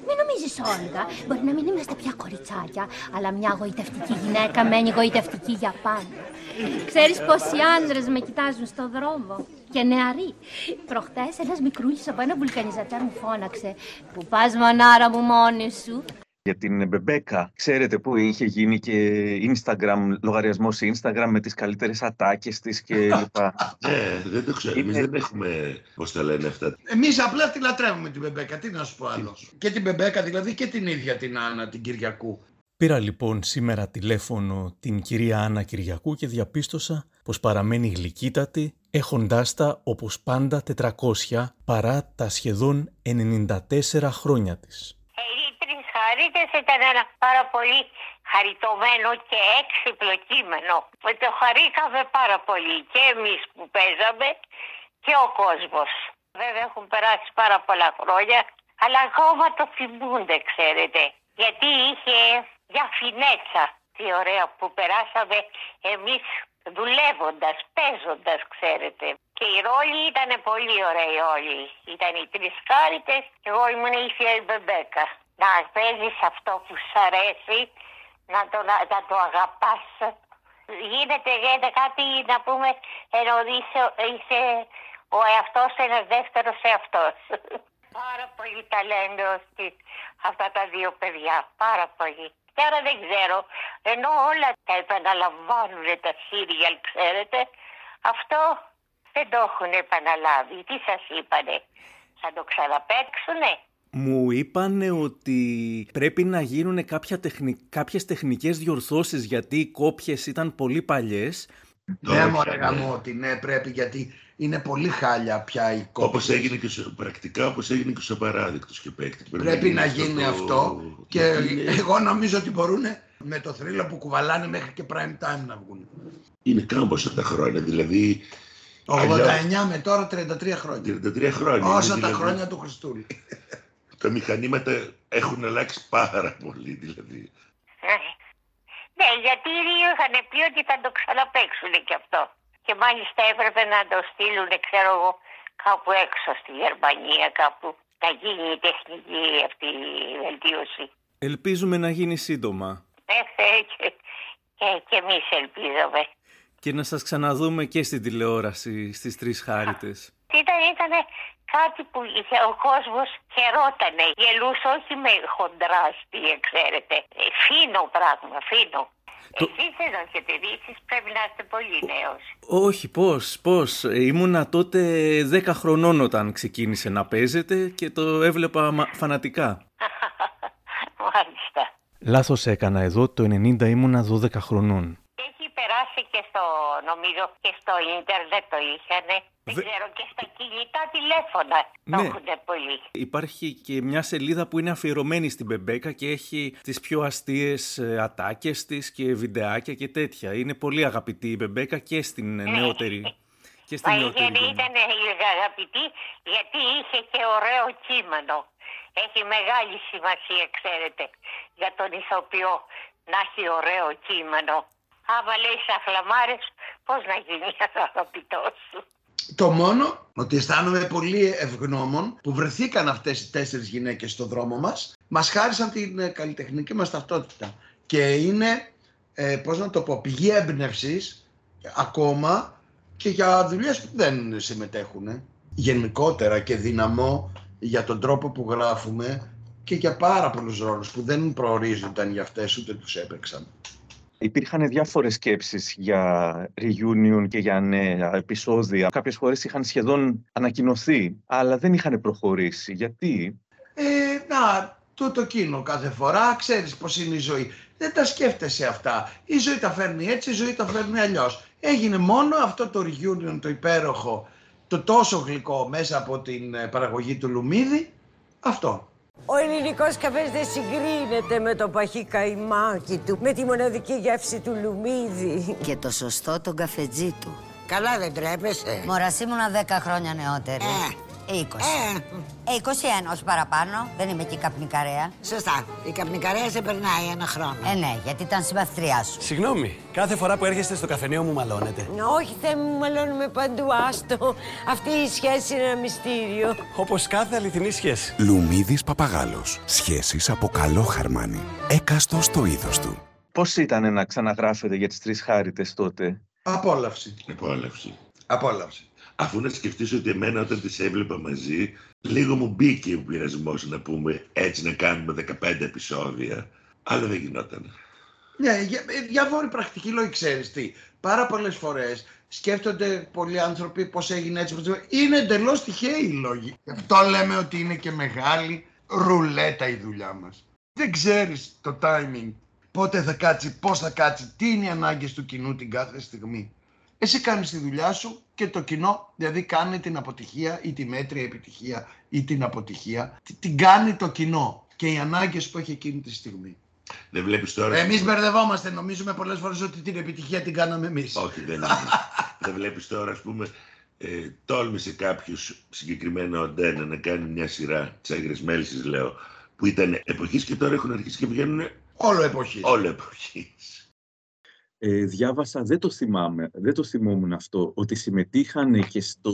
Μην νομίζεις Όλγα, μπορεί να μην είμαστε πια κοριτσάκια, αλλά μια γοητευτική γυναίκα μένει γοητευτική για πάντα. Ξέρεις πόσοι άντρες με κοιτάζουν στο δρόμο; Και νεαροί. Προχτές ένας μικρούλης από ένα βουλκανιζατέρ μου φώναξε «Που πας μανάρα μου μόνη σου» Για την Μπεμπέκα, ξέρετε που είχε γίνει και Instagram, λογαριασμός σε Instagram με τις καλύτερες ατάκες της και λοιπά. Ναι, δεν το ξέρω. Εμείς Είναι- δεν έχουμε, πώς τα λένε αυτά. Εμείς απλά τη λατρεύουμε την Μπεμπέκα, τι να σου πω άλλος. Και την Μπεμπέκα δηλαδή και την ίδια την Άννα την Κυριακού. Πήρα λοιπόν σήμερα τηλέφωνο την κυρία Άννα Κυριακού και διαπίστωσα πως παραμένει γλυκύτατη, έχοντάς τα όπως πάντα 400 παρά τα σχεδόν 94 χρόνια της. Οι τρεις χαρίτες ήταν ένα πάρα πολύ χαριτωμένο και έξυπνο κείμενο. Το χαρήκαμε πάρα πολύ και εμείς που παίζαμε και ο κόσμος. Βέβαια έχουν περάσει πάρα πολλά χρόνια, αλλά ακόμα το θυμούνται, ξέρετε. Γιατί είχε για φινέτσα τι ωραία που περάσαμε εμείς δουλεύοντας, παίζοντας, ξέρετε. Και οι ρόλοι ήταν πολύ ωραίοι όλοι. Ήταν οι τρεις χάριτες, εγώ ήμουν η θεία η Μπεμπέκα. Να παίζεις αυτό που σ' αρέσει, να το, να, να το αγαπάς. Γίνεται, γίνεται κάτι να πούμε, ενώ είσαι, είσαι ο εαυτός ένας δεύτερος εαυτός. [LAUGHS] Πάρα πολύ ταλέντος στη- αυτά τα δύο παιδιά, πάρα πολύ. Και άρα δεν ξέρω, ενώ όλα τα επαναλαμβάνουν τα σύριαλ, ξέρετε, αυτό δεν το έχουν επαναλάβει. Τι σας είπανε, θα το ξαναπαίξουνε; Μου είπανε ότι πρέπει να γίνουν κάποια τεχνη... κάποιες τεχνικές διορθώσεις γιατί οι κόπιες ήταν πολύ παλιές. Ναι, μωρέ γαμώτη, ναι, πρέπει γιατί είναι πολύ χάλια πια η κόπη. Όπως έγινε και στο, πρακτικά όπως έγινε και στο παράδεικτος και παίκτη. Πρέπει να γίνει το- αυτό και είναι- εγώ νομίζω ότι μπορούν με το θρύλο που κουβαλάνε μέχρι και prime time να βγουν. Είναι κάμποσα τα χρόνια. Δηλαδή 89 με τώρα 33 χρόνια. 33 χρόνια. Όσα Είναι τα δηλαδή- χρόνια του Χριστούλη. [LAUGHS] Τα μηχανήματα έχουν αλλάξει πάρα πολύ δηλαδή. Ναι, γιατί οι δύο είχαν πει ότι θα το ξαναπαίξουν και αυτό. Και μάλιστα έπρεπε να το στείλουν, ξέρω εγώ, κάπου έξω στη Γερμανία, κάπου να γίνει η τεχνική αυτή η βελτίωση. Ελπίζουμε να γίνει σύντομα Ε, ε, και, και, και εμείς ελπίζαμε. και να σας ξαναδούμε και στην τηλεόραση στις Τρεις Χάριτες. Ήταν, ήτανε κάτι που είχε ο κόσμος χαιρότανε. Γελούσε όχι με χοντρά αστεία, ξέρετε. Ε, φίνο πράγμα, φίνο. Εσείς εδώ έχετε δει, εσείς πρέπει να είστε πολύ νέος. Όχι, πώς, πώς. Ε, Ήμουνα τότε 10 χρονών όταν ξεκίνησε να παίζεται και το έβλεπα μα- φανατικά. [LAUGHS] Μάλιστα. Λάθος έκανα εδώ, το 90 ήμουνα 12 χρονών. Έχει περάσει και στο, νομίζω, και στο ίντερνετ το είχανε. Δεν Βε- ξέρω, και στα κινητά τηλέφωνα το Ναι. έχουν πολύ. Υπάρχει και μια σελίδα που είναι αφιερωμένη στην Μπεμπέκα και έχει τις πιο αστείες ε, ατάκες της και βιντεάκια και τέτοια. Είναι πολύ αγαπητή η Μπεμπέκα και στην ε, νεότερη. Και στην Μα νεότερη είχε, γενιά. ήταν αγαπητή γιατί είχε και ωραίο κείμενο. Έχει μεγάλη σημασία, ξέρετε, για τον ηθοποιό να έχει ωραίο κείμενο. Άμα λέει σαν φλαμάρες, πώς να γίνει αγαπητός σου. Το μόνο ότι αισθάνομαι πολύ ευγνώμων που βρεθήκαν αυτές οι τέσσερις γυναίκες στο δρόμο μας. Μας χάρισαν την ε, καλλιτεχνική μας ταυτότητα. Και είναι, ε, πώς να το πω, πηγή έμπνευσης ακόμα και για δουλειές που δεν συμμετέχουν. Γενικότερα και δυναμό για τον τρόπο που γράφουμε και για πάρα πολλούς ρόλους που δεν προορίζονταν για αυτές ούτε τους έπαιξαν. Υπήρχαν διάφορες σκέψεις για reunion και για νέα επεισόδια. Κάποιες φορές είχαν σχεδόν ανακοινωθεί, αλλά δεν είχαν προχωρήσει. Γιατί; Ε, να, τούτο κίνο κάθε φορά, ξέρεις πώς είναι η ζωή. Δεν τα σκέφτεσαι αυτά. Η ζωή τα φέρνει έτσι, η ζωή τα φέρνει αλλιώς. Έγινε μόνο αυτό το reunion, το υπέροχο, το τόσο γλυκό μέσα από την ε, παραγωγή του Λουμίδη. Αυτό. Ο ελληνικός καφές δεν συγκρίνεται με το παχύ καϊμάκι του, με τη μοναδική γεύση του λουμίδι. Και το σωστό τον καφετζί του. Καλά δεν τρέπεσαι. Μωράς ήμουνα 10 χρόνια νεότερη. Ε, 20. Ε, 21, όχι παραπάνω. Δεν είμαι και καπνικαρέα. Σωστά. Η καπνικαρέα σε περνάει ένα χρόνο. Ε, ναι, γιατί ήταν συμπαθητριά σου. Συγγνώμη, κάθε φορά που έρχεστε στο καφενείο μου μαλώνετε. Όχι, Θεέ μου, μαλώνουμε παντού, άστο. Αυτή η σχέση είναι ένα μυστήριο. Όπως κάθε αληθινή σχέση. Λουμίδης Παπαγάλος. Σχέσεις από καλό χαρμάνι. Έκαστος στο είδος του. Πώς ήταν να ξαναγράφετε για τις Τρεις Χάριτες τότε; Απόλαυση. Απόλαυση. Απόλαυση. Αφού να σκεφτείς ότι εμένα όταν τις έβλεπα μαζί, λίγο μου μπήκε ο πειρασμός να πούμε έτσι να κάνουμε 15 επεισόδια. Αλλά δεν γινόταν. Ναι, για, ε, διάφοροι πρακτικοί λόγοι ξέρεις τι. Πάρα πολλές φορές σκέφτονται πολλοί άνθρωποι πώς έγινε έτσι. Πώς... Είναι εντελώς τυχαίοι οι λόγοι. Γι' αυτό λέμε ότι είναι και μεγάλη ρουλέτα η δουλειά μας. Δεν ξέρεις το timing. Πότε θα κάτσει, πώς θα κάτσει, τι είναι οι ανάγκες του κοινού την κάθε στιγμή. Εσύ κάνεις τη δουλειά σου και το κοινό, δηλαδή κάνει την αποτυχία ή τη μέτρια επιτυχία ή την αποτυχία, τι- την κάνει το κοινό και οι ανάγκες που έχει εκείνη τη στιγμή. Δεν βλέπεις τώρα... Εμείς μπερδευόμαστε, νομίζουμε πολλές φορές ότι την επιτυχία την κάναμε εμείς. Όχι, δεν είναι. [LAUGHS] δεν βλέπεις τώρα, ας πούμε, ε, τόλμησε κάποιος συγκεκριμένα ο Ντένα να κάνει μια σειρά τσάγρες μέλισσες, λέω, που ήταν εποχής και τώρα έχουν αρχίσει και βγαίνουν Όλο εποχής. όλο εποχής. Ε, διάβασα, δεν το θυμάμαι, δεν το θυμόμουν αυτό, ότι συμμετείχαν και στο,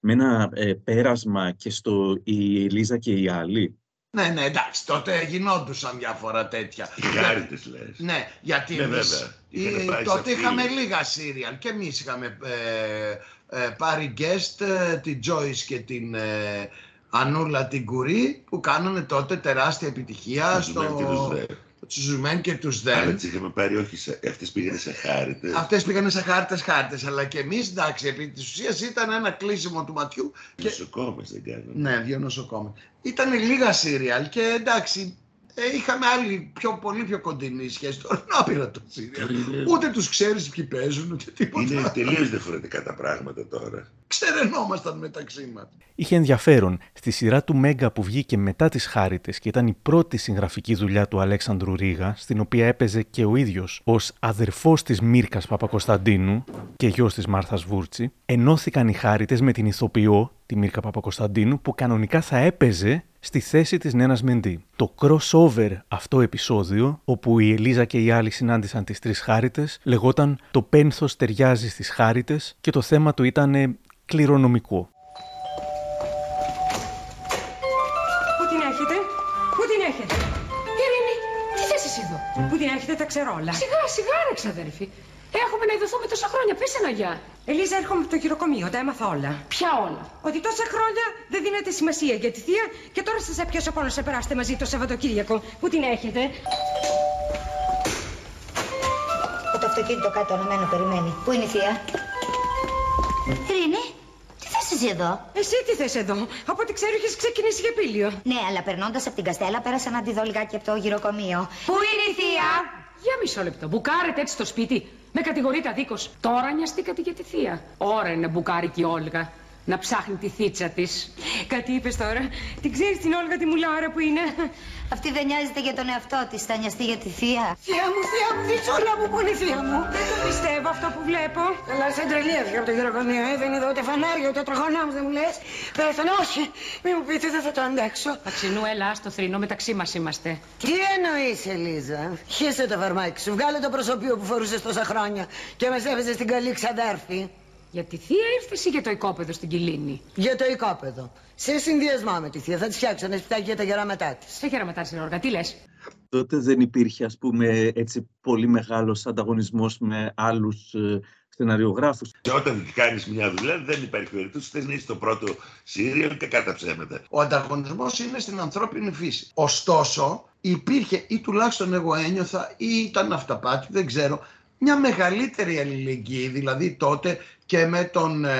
με ένα ε, πέρασμα και στο η Ελίζα και οι άλλοι. Ναι, ναι, εντάξει, τότε γινόντουσαν διάφορα τέτοια. Οι χάριτες λες. Ναι, γιατί Ναι, εμείς, βέβαια. ε, Είχανε πάει σε τότε αυτή. είχαμε λίγα σύριαλ και εμείς είχαμε ε, ε, πάρει guest ε, την Joyce και την ε, Ανούλα την Κουρί που κάνανε τότε τεράστια επιτυχία Τους Ζουμέν και τους στο... Δε. Τους Ζουμέν και τους Αλλά Δεν. τις είχαμε πάρει όχι, σε, αυτές πήγανε σε χάριτες. Αυτές πήγανε σε χάρτες χάρτες, αλλά και εμείς, εντάξει, επί της ουσίας ήταν ένα κλείσιμο του ματιού. Και... Νοσοκόμες δεν κάνανε. Ναι, δύο νοσοκόμα. Ήταν λίγα σύριαλ και εντάξει, ε, είχαμε άλλη πιο, πολύ πιο κοντινή σχέση. Τώρα να πήρα το σύριαλ. Είναι- Ούτε τους ξέρεις ποιοι παίζουν, ούτε τίποτα. Είναι τελείως διαφορετικά τα πράγματα τώρα. Ξερενόμασταν μεταξύ μας. Είχε ενδιαφέρον. Στη σειρά του Μέγκα που βγήκε μετά τις Χάριτες και ήταν η πρώτη συγγραφική δουλειά του Αλέξανδρου Ρίγα, στην οποία έπαιζε και ο ίδιος ως αδερφός της Μύρκας Παπακοσταντίνου και γιος της Μάρθας Βούρτσι, ενώθηκαν οι Χάριτες με την ηθοποιό, τη Μύρκα Παπακοσταντίνου, που κανονικά θα έπαιζε στη θέση της Νένας Μεντή. Το crossover αυτό επεισόδιο, όπου η Ελίζα και οι άλλοι συνάντησαν τις τρεις Χάριτες, λεγόταν «Το πένθος ταιριάζει στις Χάριτες» και το θέμα του ήταν κληρονομικό. Πού την έχετε, πού την έχετε; Ειρήνη, τι θες εσύ εδώ; Πού την έχετε τα ξέρω όλα. Σιγά, σιγά ρε ξαδέρφη. Έχουμε να ειδωθούμε τόσα χρόνια. Πες ένα γεια. Ελίζα, έρχομαι από το χειροκομείο, τα έμαθα όλα. Ποια όλα; Ότι τόσα χρόνια δεν δίνετε σημασία για τη θεία και τώρα σας έπιασε πάνω να σε περάσετε μαζί το Σαββατοκύριακο. Πού την έχετε; Το αυτοκίνητο κάτω αναμένο περιμένει. Πού είναι η θεία; Ειρήνη, τι θες εσύ εδώ; Εσύ τι θες εδώ; Από ό,τι ξέρω έχεις ξεκινήσει για πήλιο. Ναι, αλλά περνώντας από την Καστέλα πέρασα να τη δω λιγάκι από το γυροκομείο. Πού είναι η θεία; Για μισό λεπτό. Μπουκάρετε έτσι στο σπίτι. Με κατηγορείτε αδίκως. Τώρα νοιαστήκατε για τη θεία. Ώρα είναι μπουκάρικη η Όλγα. Να ψάχνει τη θίτσα της. Κάτι είπες τώρα. Την ξέρεις την Όλγα τη μουλάρα που είναι; Αυτή δεν νοιάζεται για τον εαυτό της, θα νοιαστεί για τη θεία. Θεία μου, θεία μου, όλα μου που είναι η θεία μου; Δεν το πιστεύω αυτό που βλέπω. Καλά, σε τρελή έφυγα από το γεροκομείο, ε. Δεν είδα ούτε φανάρια, ούτε τροχονά μου, δεν μου λες. Πέθανε, όχι. Μην μου πείτε, δεν θα το αντέξω. Αξινού, έλα στο θρηνό, μεταξύ μας είμαστε. Τι εννοείς, Ελίζα; Χύσε το φαρμάκι σου, βγάλε το προσωπείο που φορούσες τόσα χρόνια και με έπαιζε στην καλή ξαδέρφη. Για τη θεία ήρθες ή για το οικόπεδο στην Κιλίνη. Για το οικόπεδο. Σε συνδυασμό με τη θεία. Θα τη φτιάξω ένα σπιτάκι για τα γεράματά της. Σε γεράματά τη, Όργα, τι λες; Τότε δεν υπήρχε, ας πούμε, έτσι πολύ μεγάλος ανταγωνισμός με άλλους ε, σεναριογράφους. Και όταν κάνεις μια δουλειά, δεν υπάρχει περίπτωση θε να είσαι το πρώτο σύριο και κατά ψέματα. Ο ανταγωνισμός είναι στην ανθρώπινη φύση. Ωστόσο, υπήρχε ή τουλάχιστον εγώ ένιωθα ή ήταν αυταπάτη, δεν ξέρω, μια μεγαλύτερη αλληλεγγύη, δηλαδή τότε και με τον ε,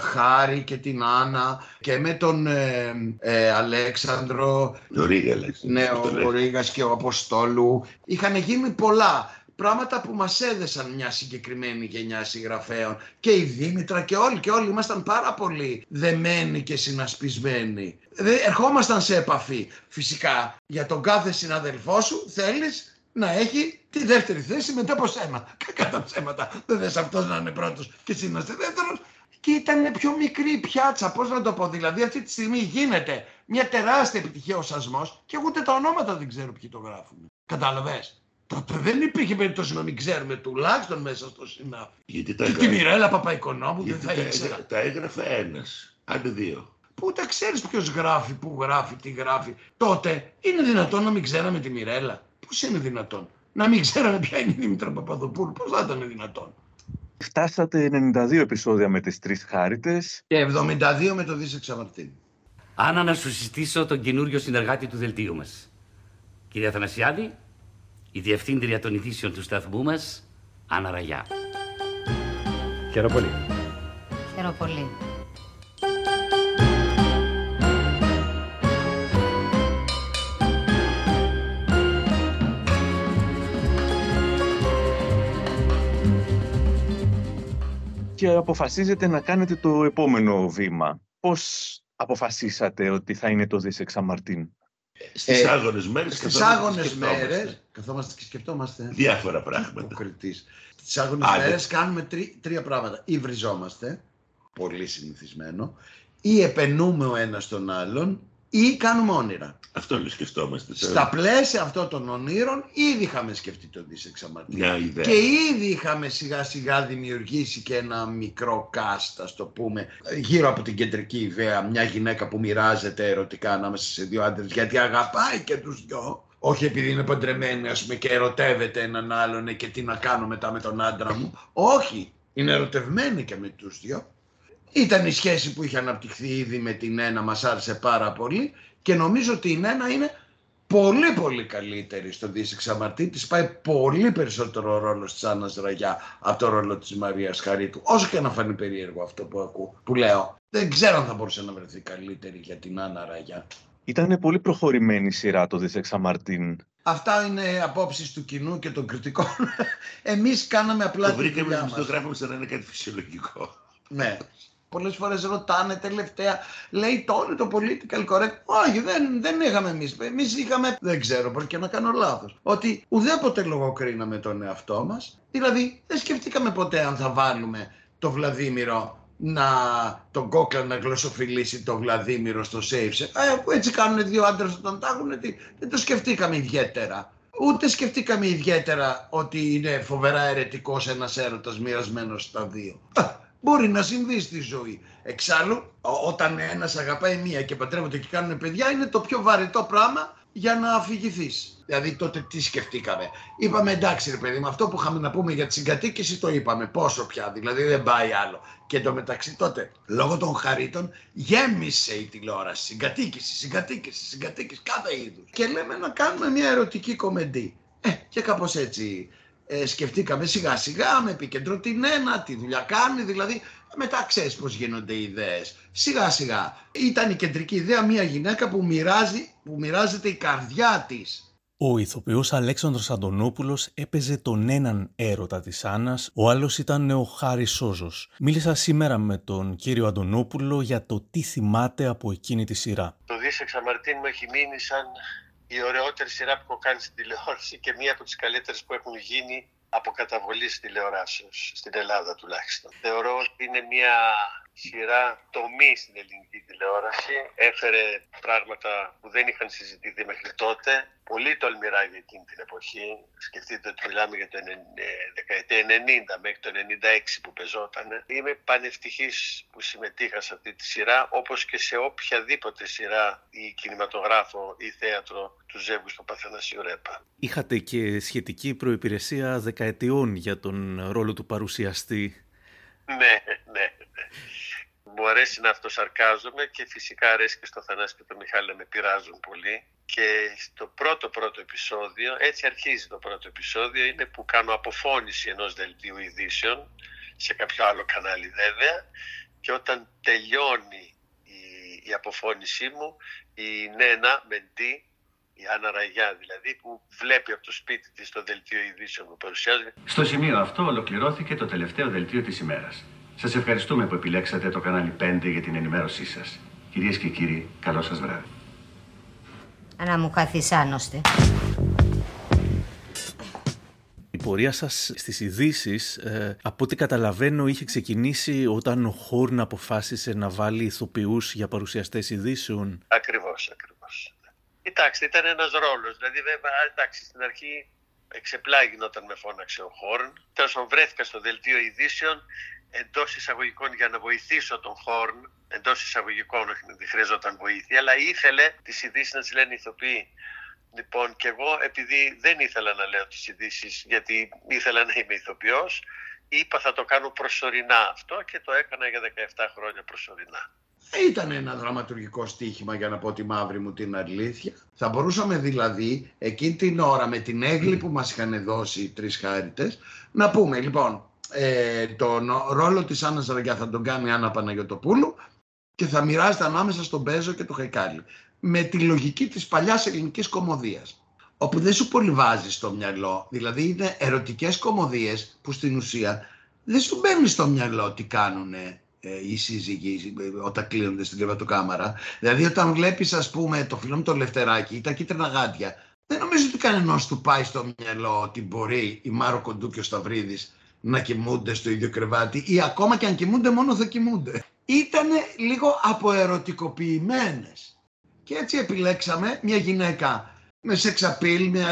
Χάρη και την Άννα και με τον ε, ε, Αλέξανδρο. Το Ρίγα, Αλέξανδρο. Ναι, ο, ο Ρίγας και ο Αποστόλου. Είχαν γίνει πολλά πράγματα που μας έδεσαν μια συγκεκριμένη γενιά συγγραφέων και η Δήμητρα και όλοι και όλοι ήμασταν πάρα πολύ δεμένοι και συνασπισμένοι. Ερχόμασταν σε επαφή. Φυσικά για τον κάθε συναδελφό σου θέλεις; Να έχει τη δεύτερη θέση μετά από σένα. Κατά ψέματα. Δεν θες αυτός να είναι πρώτος και εσύ να είσαι δεύτερος. Και ήταν πιο μικρή πιάτσα, πώς να το πω. Δηλαδή αυτή τη στιγμή γίνεται μια τεράστια επιτυχία ο σασμός και ούτε τα ονόματα δεν ξέρω ποιοι το γράφουν. Κατάλαβες; Τότε δεν υπήρχε περίπτωση να μην ξέρουμε τουλάχιστον μέσα στο συνάφι. Γιατί τα και τη Μιρέλα Παπαϊκονόμου δεν θα τα, ήξερα. Τα έγραφε ένας, άντε δύο. Που ούτε ξέρεις ποιος γράφει, πού γράφει, τι γράφει. Τότε είναι δυνατόν να μην ξέραμε τη Μιρέλα. Πώς είναι δυνατόν; Να μην ξέραμε ποια είναι η Δήμητρα Παπαδοπούλου. Πώς θα ήταν δυνατόν; Φτάσατε 92 επεισόδια με τις τρεις χάριτες. Και 72 με το Δύση Εξαμαρτίν. Άννα, να σου συστήσω τον καινούριο συνεργάτη του δελτίου μας. Κυρία Θανασιάδη, η διευθύντρια των ειδήσεων του σταθμού μας, Άννα Ραγιά. Χαίρομαι πολύ. Χαίρομαι πολύ. Και αποφασίζετε να κάνετε το επόμενο βήμα. Πώς αποφασίσατε ότι θα είναι το Δίσεξα Μαρτίν. Στις άγονες μέρες Στις καθόμαστε άγονες και σκεφτόμαστε. μέρες καθόμαστε και σκεφτόμαστε. Διάφορα πράγματα. Υποκριτής. Στις άγονες Άντε. μέρες κάνουμε τρι- τρία πράγματα. Ή βριζόμαστε, πολύ συνηθισμένο, ή επενούμε ο ένας τον άλλον, ή κάνουμε όνειρα. Αυτό λέει σκεφτόμαστε. τώρα. Στα πλαίσια αυτών των ονείρων ήδη είχαμε σκεφτεί τον Δίσεξα Μαρτίν. Μια ιδέα. Και ήδη είχαμε σιγά σιγά δημιουργήσει και ένα μικρό cast, ας το πούμε, γύρω από την κεντρική ιδέα, μια γυναίκα που μοιράζεται ερωτικά ανάμεσα σε δύο άντρες, γιατί αγαπάει και τους δυο. Όχι επειδή είναι παντρεμένη, ας πούμε, και ερωτεύεται έναν άλλον «Ε, και τι να κάνω μετά με τον άντρα μου. Όχι, είναι ερωτευμένη και με τους δυο. Ήταν η σχέση που είχε αναπτυχθεί ήδη με την ένα, μας άρεσε πάρα πολύ και νομίζω ότι η Νένα είναι πολύ πολύ καλύτερη στο Δύση Ξαμαρτή. Της πάει πολύ περισσότερο ο ρόλος της Άννας Ραγιά από το ρόλο της Μαρίας Χαρίτου. Όσο και να φανεί περίεργο αυτό που ακούω, που λέω. Δεν ξέρω αν θα μπορούσε να βρεθεί καλύτερη για την Άννα Ραγιά. Ήταν πολύ προχωρημένη η σειρά το Δίσεξα Μαρτίν. Αυτά είναι απόψεις του κοινού και των κριτικών. [LAUGHS] Εμείς κάναμε απλά Το τη βρήκαμε δουλειά εμείς το μας. γράφουμε σαν να είναι κάτι φυσιολογικό. Ναι. Πολλές φορές ρωτάνε τελευταία, λέει τώρα το political correct. Όχι, δεν, δεν είχαμε εμείς. Εμείς είχαμε, δεν ξέρω, μπορεί και να κάνω λάθος, ότι ουδέποτε λογοκρίναμε τον εαυτό μας. Δηλαδή, δεν σκεφτήκαμε ποτέ αν θα βάλουμε το Βλαδίμηρο να τον κόκλα να γλωσσοφιλήσει το Βλαδίμηρο στο safe. Ε, έτσι κάνουν δύο άντρες όταν τα έχουν, δεν το σκεφτήκαμε ιδιαίτερα. Ούτε σκεφτήκαμε ιδιαίτερα ότι είναι φοβερά αιρετικός ένας έρωτας μοιρασμένος στα δύο. Μπορεί να συμβεί στη ζωή. Εξάλλου, όταν ένας αγαπάει μία και παντρεύονται και κάνουν παιδιά, είναι το πιο βαρετό πράγμα για να αφηγηθείς. Δηλαδή τότε τι σκεφτήκαμε. Είπαμε εντάξει ρε παιδί, με αυτό που είχαμε να πούμε για τη συγκατοίκηση το είπαμε. Πόσο πια, δηλαδή δεν πάει άλλο. Και εντωμεταξύ τότε, λόγω των χαρίτων, γέμισε η τηλεόραση. Συγκατοίκηση, συγκατοίκηση, συγκατοίκηση, κάθε είδους. Και λέμε να κάνουμε μια ερωτική κομμεντή. Ε, και κάπως έτσι ε, σκεφτήκαμε σιγά σιγά με επίκεντρο την ένα, τη δουλειά κάνει, δηλαδή μετά ξέρεις πώς γίνονται οι ιδέες. Σιγά σιγά. Ήταν η κεντρική ιδέα μια γυναίκα που, μοιράζει, που μοιράζεται η καρδιά της. Ο ηθοποιός Αλέξανδρος Αντωνόπουλος έπαιζε τον έναν έρωτα της Άννας, ο άλλος ήταν ο Χάρης Σόζος. Μίλησα σήμερα με τον κύριο Αντωνόπουλο για το τι θυμάται από εκείνη τη σειρά. Το Δίσεξ Εξαμαρτίν μου έχει μείνει σαν η ωραιότερη σειρά που έχω κάνει στην τηλεόραση και μία από τις καλύτερες που έχουν γίνει από καταβολή τηλεοράσεως, στην Ελλάδα τουλάχιστον. Θεωρώ ότι είναι μια σειρά τομή στην ελληνική τηλεόραση. Έφερε πράγματα που δεν είχαν συζητηθεί μέχρι τότε. Πολύ τολμηρά για εκείνη την εποχή. Σκεφτείτε ότι μιλάμε για το ε, δεκαετία 90 μέχρι το 96 που πεζόταν. Είμαι πανευτυχής που συμμετείχα σε αυτή τη σειρά, όπως και σε οποιαδήποτε σειρά ή κινηματογράφο ή θέατρο του Ζεύγου στο Παθανασίου Ρέπα. Είχατε και σχετική προϋπηρεσία δεκαετιών για τον ρόλο του παρουσιαστή. Ναι, ναι, ναι μου αρέσει να αυτοσαρκάζομαι και φυσικά αρέσει και στο Θανάση και το Μιχάλη να με πειράζουν πολύ. Και στο πρώτο πρώτο επεισόδιο, έτσι αρχίζει το πρώτο επεισόδιο, είναι που κάνω αποφώνηση ενός δελτίου ειδήσεων, σε κάποιο άλλο κανάλι βέβαια, και όταν τελειώνει η, η αποφώνησή μου, η Νένα Μεντή, η Άννα Ραγιά δηλαδή, που βλέπει από το σπίτι της το δελτίο ειδήσεων που παρουσιάζει. Στο σημείο αυτό ολοκληρώθηκε το τελευταίο δελτίο της ημέρας. Σας ευχαριστούμε που επιλέξατε το κανάλι 5 για την ενημέρωσή σας. Κυρίες και κύριοι, καλό σας βράδυ. Να μου καθισάνοστε. Η πορεία σας στις ειδήσεις, ε, από ό,τι καταλαβαίνω, είχε ξεκινήσει όταν ο Χόρν αποφάσισε να βάλει ηθοποιούς για παρουσιαστές ειδήσεων. Ακριβώς, ακριβώς. Κοιτάξτε, ήταν ένας ρόλος. Δηλαδή, βέβαια, εντάξει, στην αρχή εξεπλάγει όταν με φώναξε ο Χόρν. Τέλος βρέθηκα στο δελτίο ειδήσεων εντός εισαγωγικών για να βοηθήσω τον Χόρν, εντός εισαγωγικών, όχι να χρειαζόταν βοήθεια, αλλά ήθελε τις ειδήσεις να τις λένε ηθοποιοί. Λοιπόν, και εγώ επειδή δεν ήθελα να λέω τις ειδήσεις γιατί ήθελα να είμαι ηθοποιός, είπα θα το κάνω προσωρινά αυτό και το έκανα για 17 χρόνια προσωρινά. Ήταν ένα δραματουργικό στοίχημα για να πω τη μαύρη μου την αλήθεια. Θα μπορούσαμε δηλαδή εκείνη την ώρα με την έγκλη που μας είχαν δώσει οι τρεις χάριτες να πούμε λοιπόν ε, τον ρόλο της Άννας Ραγκιά θα τον κάνει η Άννα Παναγιωτοπούλου και θα μοιράζεται ανάμεσα στον Μπέζο και το Χαϊκάλι. Με τη λογική της παλιάς ελληνικής κομμωδίας. Όπου δεν σου πολύ βάζει στο μυαλό, δηλαδή είναι ερωτικές κομμωδίες που στην ουσία δεν σου μπαίνει στο μυαλό τι κάνουν ε, οι σύζυγοι ε, όταν κλείνονται στην κρεβατοκάμαρα. Δηλαδή όταν βλέπεις ας πούμε το φιλό μου το Λευτεράκι ή τα κίτρινα γάντια, δεν νομίζω ότι κανένας του πάει στο μυαλό ότι μπορεί η Μάρο Κοντού και ο Σταυρίδης να κοιμούνται στο ίδιο κρεβάτι ή ακόμα και αν κοιμούνται μόνο θα κοιμούνται. Ήτανε λίγο αποερωτικοποιημένες. Και έτσι επιλέξαμε μια γυναίκα με σεξαπίλ, μια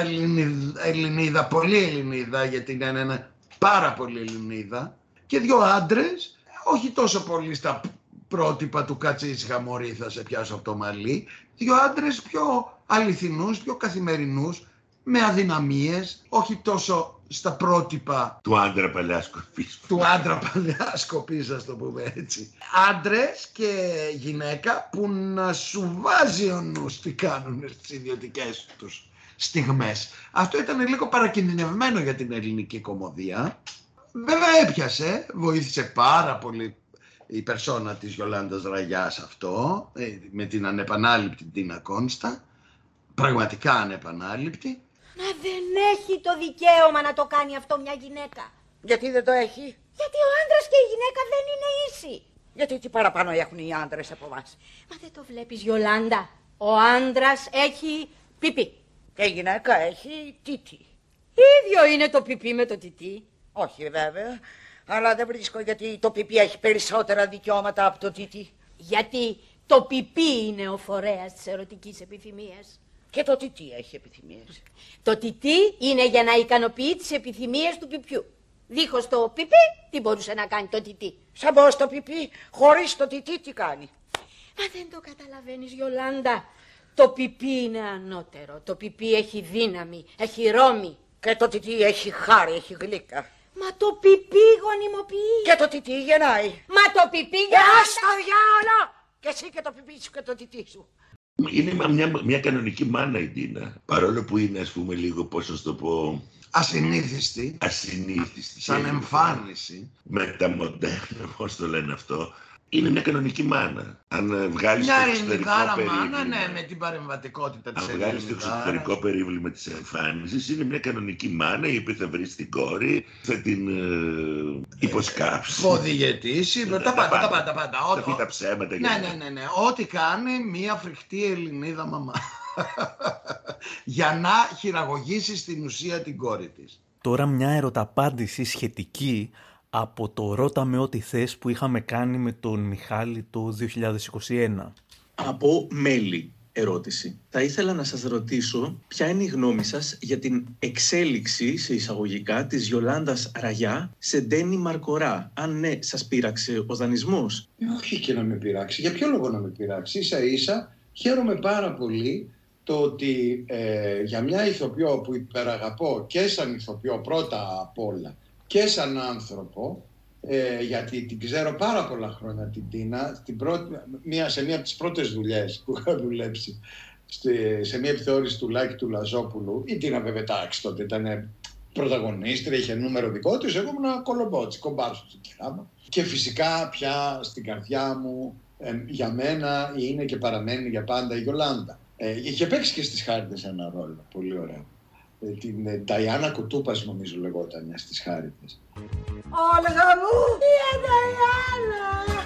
Ελληνίδα, πολύ Ελληνίδα γιατί είναι ένα πάρα πολύ Ελληνίδα και δύο άντρες, όχι τόσο πολύ στα πρότυπα του Κατσίσχα Μωρή θα σε πιάσω από το μαλλί, δύο άντρες πιο αληθινούς, πιο καθημερινούς, με αδυναμίες, όχι τόσο στα πρότυπα του άντρα παλιά σκοπής. Του άντρα παλιά σκοπής, ας το πούμε έτσι. Άντρες και γυναίκα που να σου βάζει ο νους τι κάνουν στις ιδιωτικές τους στιγμές. Αυτό ήταν λίγο παρακινδυνευμένο για την ελληνική κομμωδία. Βέβαια έπιασε, βοήθησε πάρα πολύ η περσόνα της Γιολάντας Ραγιάς αυτό, ε, με την ανεπανάληπτη Τίνα Κόνστα, πραγματικά ανεπανάληπτη. Μα δεν έχει το δικαίωμα να το κάνει αυτό μια γυναίκα. Γιατί δεν το έχει; Γιατί ο άντρας και η γυναίκα δεν είναι ίσοι. Γιατί τι παραπάνω έχουν οι άντρες από εμά. Μα δεν το βλέπεις Γιολάντα. Ο άντρας έχει πιπί. Και η γυναίκα έχει τίτι. Ίδιο είναι το πιπί με το τιτί. Όχι βέβαια. Αλλά δεν βρίσκω γιατί το πιπί έχει περισσότερα δικαιώματα από το τίτι. Γιατί το πιπί είναι ο φορέας της ερωτικής επιθυμίας. Και το τιτί έχει επιθυμίες. Το τιτί είναι για να ικανοποιεί τις επιθυμίες του πιπιού. Δίχως το πιπί, τι μπορούσε να κάνει το τιτί. Σαν πω το πιπί, χωρίς το τιτί τι κάνει. Μα δεν το καταλαβαίνεις Γιολάντα. Το πιπί είναι ανώτερο. Το πιπί έχει δύναμη, έχει ρόμη. Και το τιτί έχει χάρη, έχει γλύκα. Μα το πιπί γονιμοποιεί. Και το τιτί γεννάει. Μα το πιπί Για γεννάει. στο διάλο! Και εσύ και το πιπί σου και το τιτί σου. Είναι μα- μια, μια κανονική μάνα η Τίνα. Παρόλο που είναι, ας πούμε, λίγο, πώς να σου το πω, Ασυνήθιστη. ασυνήθιστη. Σαν και εμφάνιση. Μεταμοντέρνα, πώς το λένε αυτό. Είναι μια κανονική μάνα. Αν ε, βγάλεις Μια το εξωτερικό ελληνικάρα περίβλημα, μάνα, ναι, με την παρεμβατικότητα της αν βγάλεις το εξωτερικό περίβλημα της εμφάνισης, είναι μια κανονική μάνα η οποία θα βρει την κόρη, θα την ε, υποσκάψει. Ποδηγετήσει, Ναι, τα πάντα, τα πάντα, τα πάντα. Θα Ό- πει τα ψέματα. Ναι, για- ναι, ναι, ναι. Ό,τι κάνει μια φρικτή Ελληνίδα μαμά. [LAUGHS] Για να χειραγωγήσει στην ουσία την κόρη της. Τώρα μια ερωταπάντηση σχετική από το «Ρώτα με ό,τι θες» που είχαμε κάνει με τον Μιχάλη το 2021. Από μέλη ερώτηση. Θα ήθελα να σας ρωτήσω ποια είναι η γνώμη σας για την εξέλιξη σε εισαγωγικά της Γιολάντας Ραγιά σε Ντένι Μαρκορά. Αν ναι, σας πείραξε ο δανεισμός; Όχι και να με πειράξει. Για ποιο λόγο να με πειράξει. Ίσα ίσα χαίρομαι πάρα πολύ το ότι ε, για μια ηθοποιό που υπεραγαπώ και σαν ηθοποιό πρώτα απ' όλα και σαν άνθρωπο ε, γιατί την ξέρω πάρα πολλά χρόνια την Τίνα στην πρώτη, μία, σε μία από τις πρώτες δουλειές που είχα δουλέψει στη, σε μία επιθεώρηση του Λάκη του Λαζόπουλου η Τίνα βέβαια εντάξει τότε ήταν πρωταγωνίστρια, είχε νούμερο δικό της εγώ ήμουν κολομπότσι, κομπάρσος εκεί χάμα. και φυσικά πια στην καρδιά μου ε, για μένα είναι και παραμένει για πάντα η Γιολάντα. Ε, είχε παίξει και στις Χάριτες ένα ρόλο, πολύ ωραίο. Ε, την ε, Νταϊάννα Κουτούπας νομίζω λεγόταν στις Χάριτες. Όλγα μου! Η Ανταϊάννα!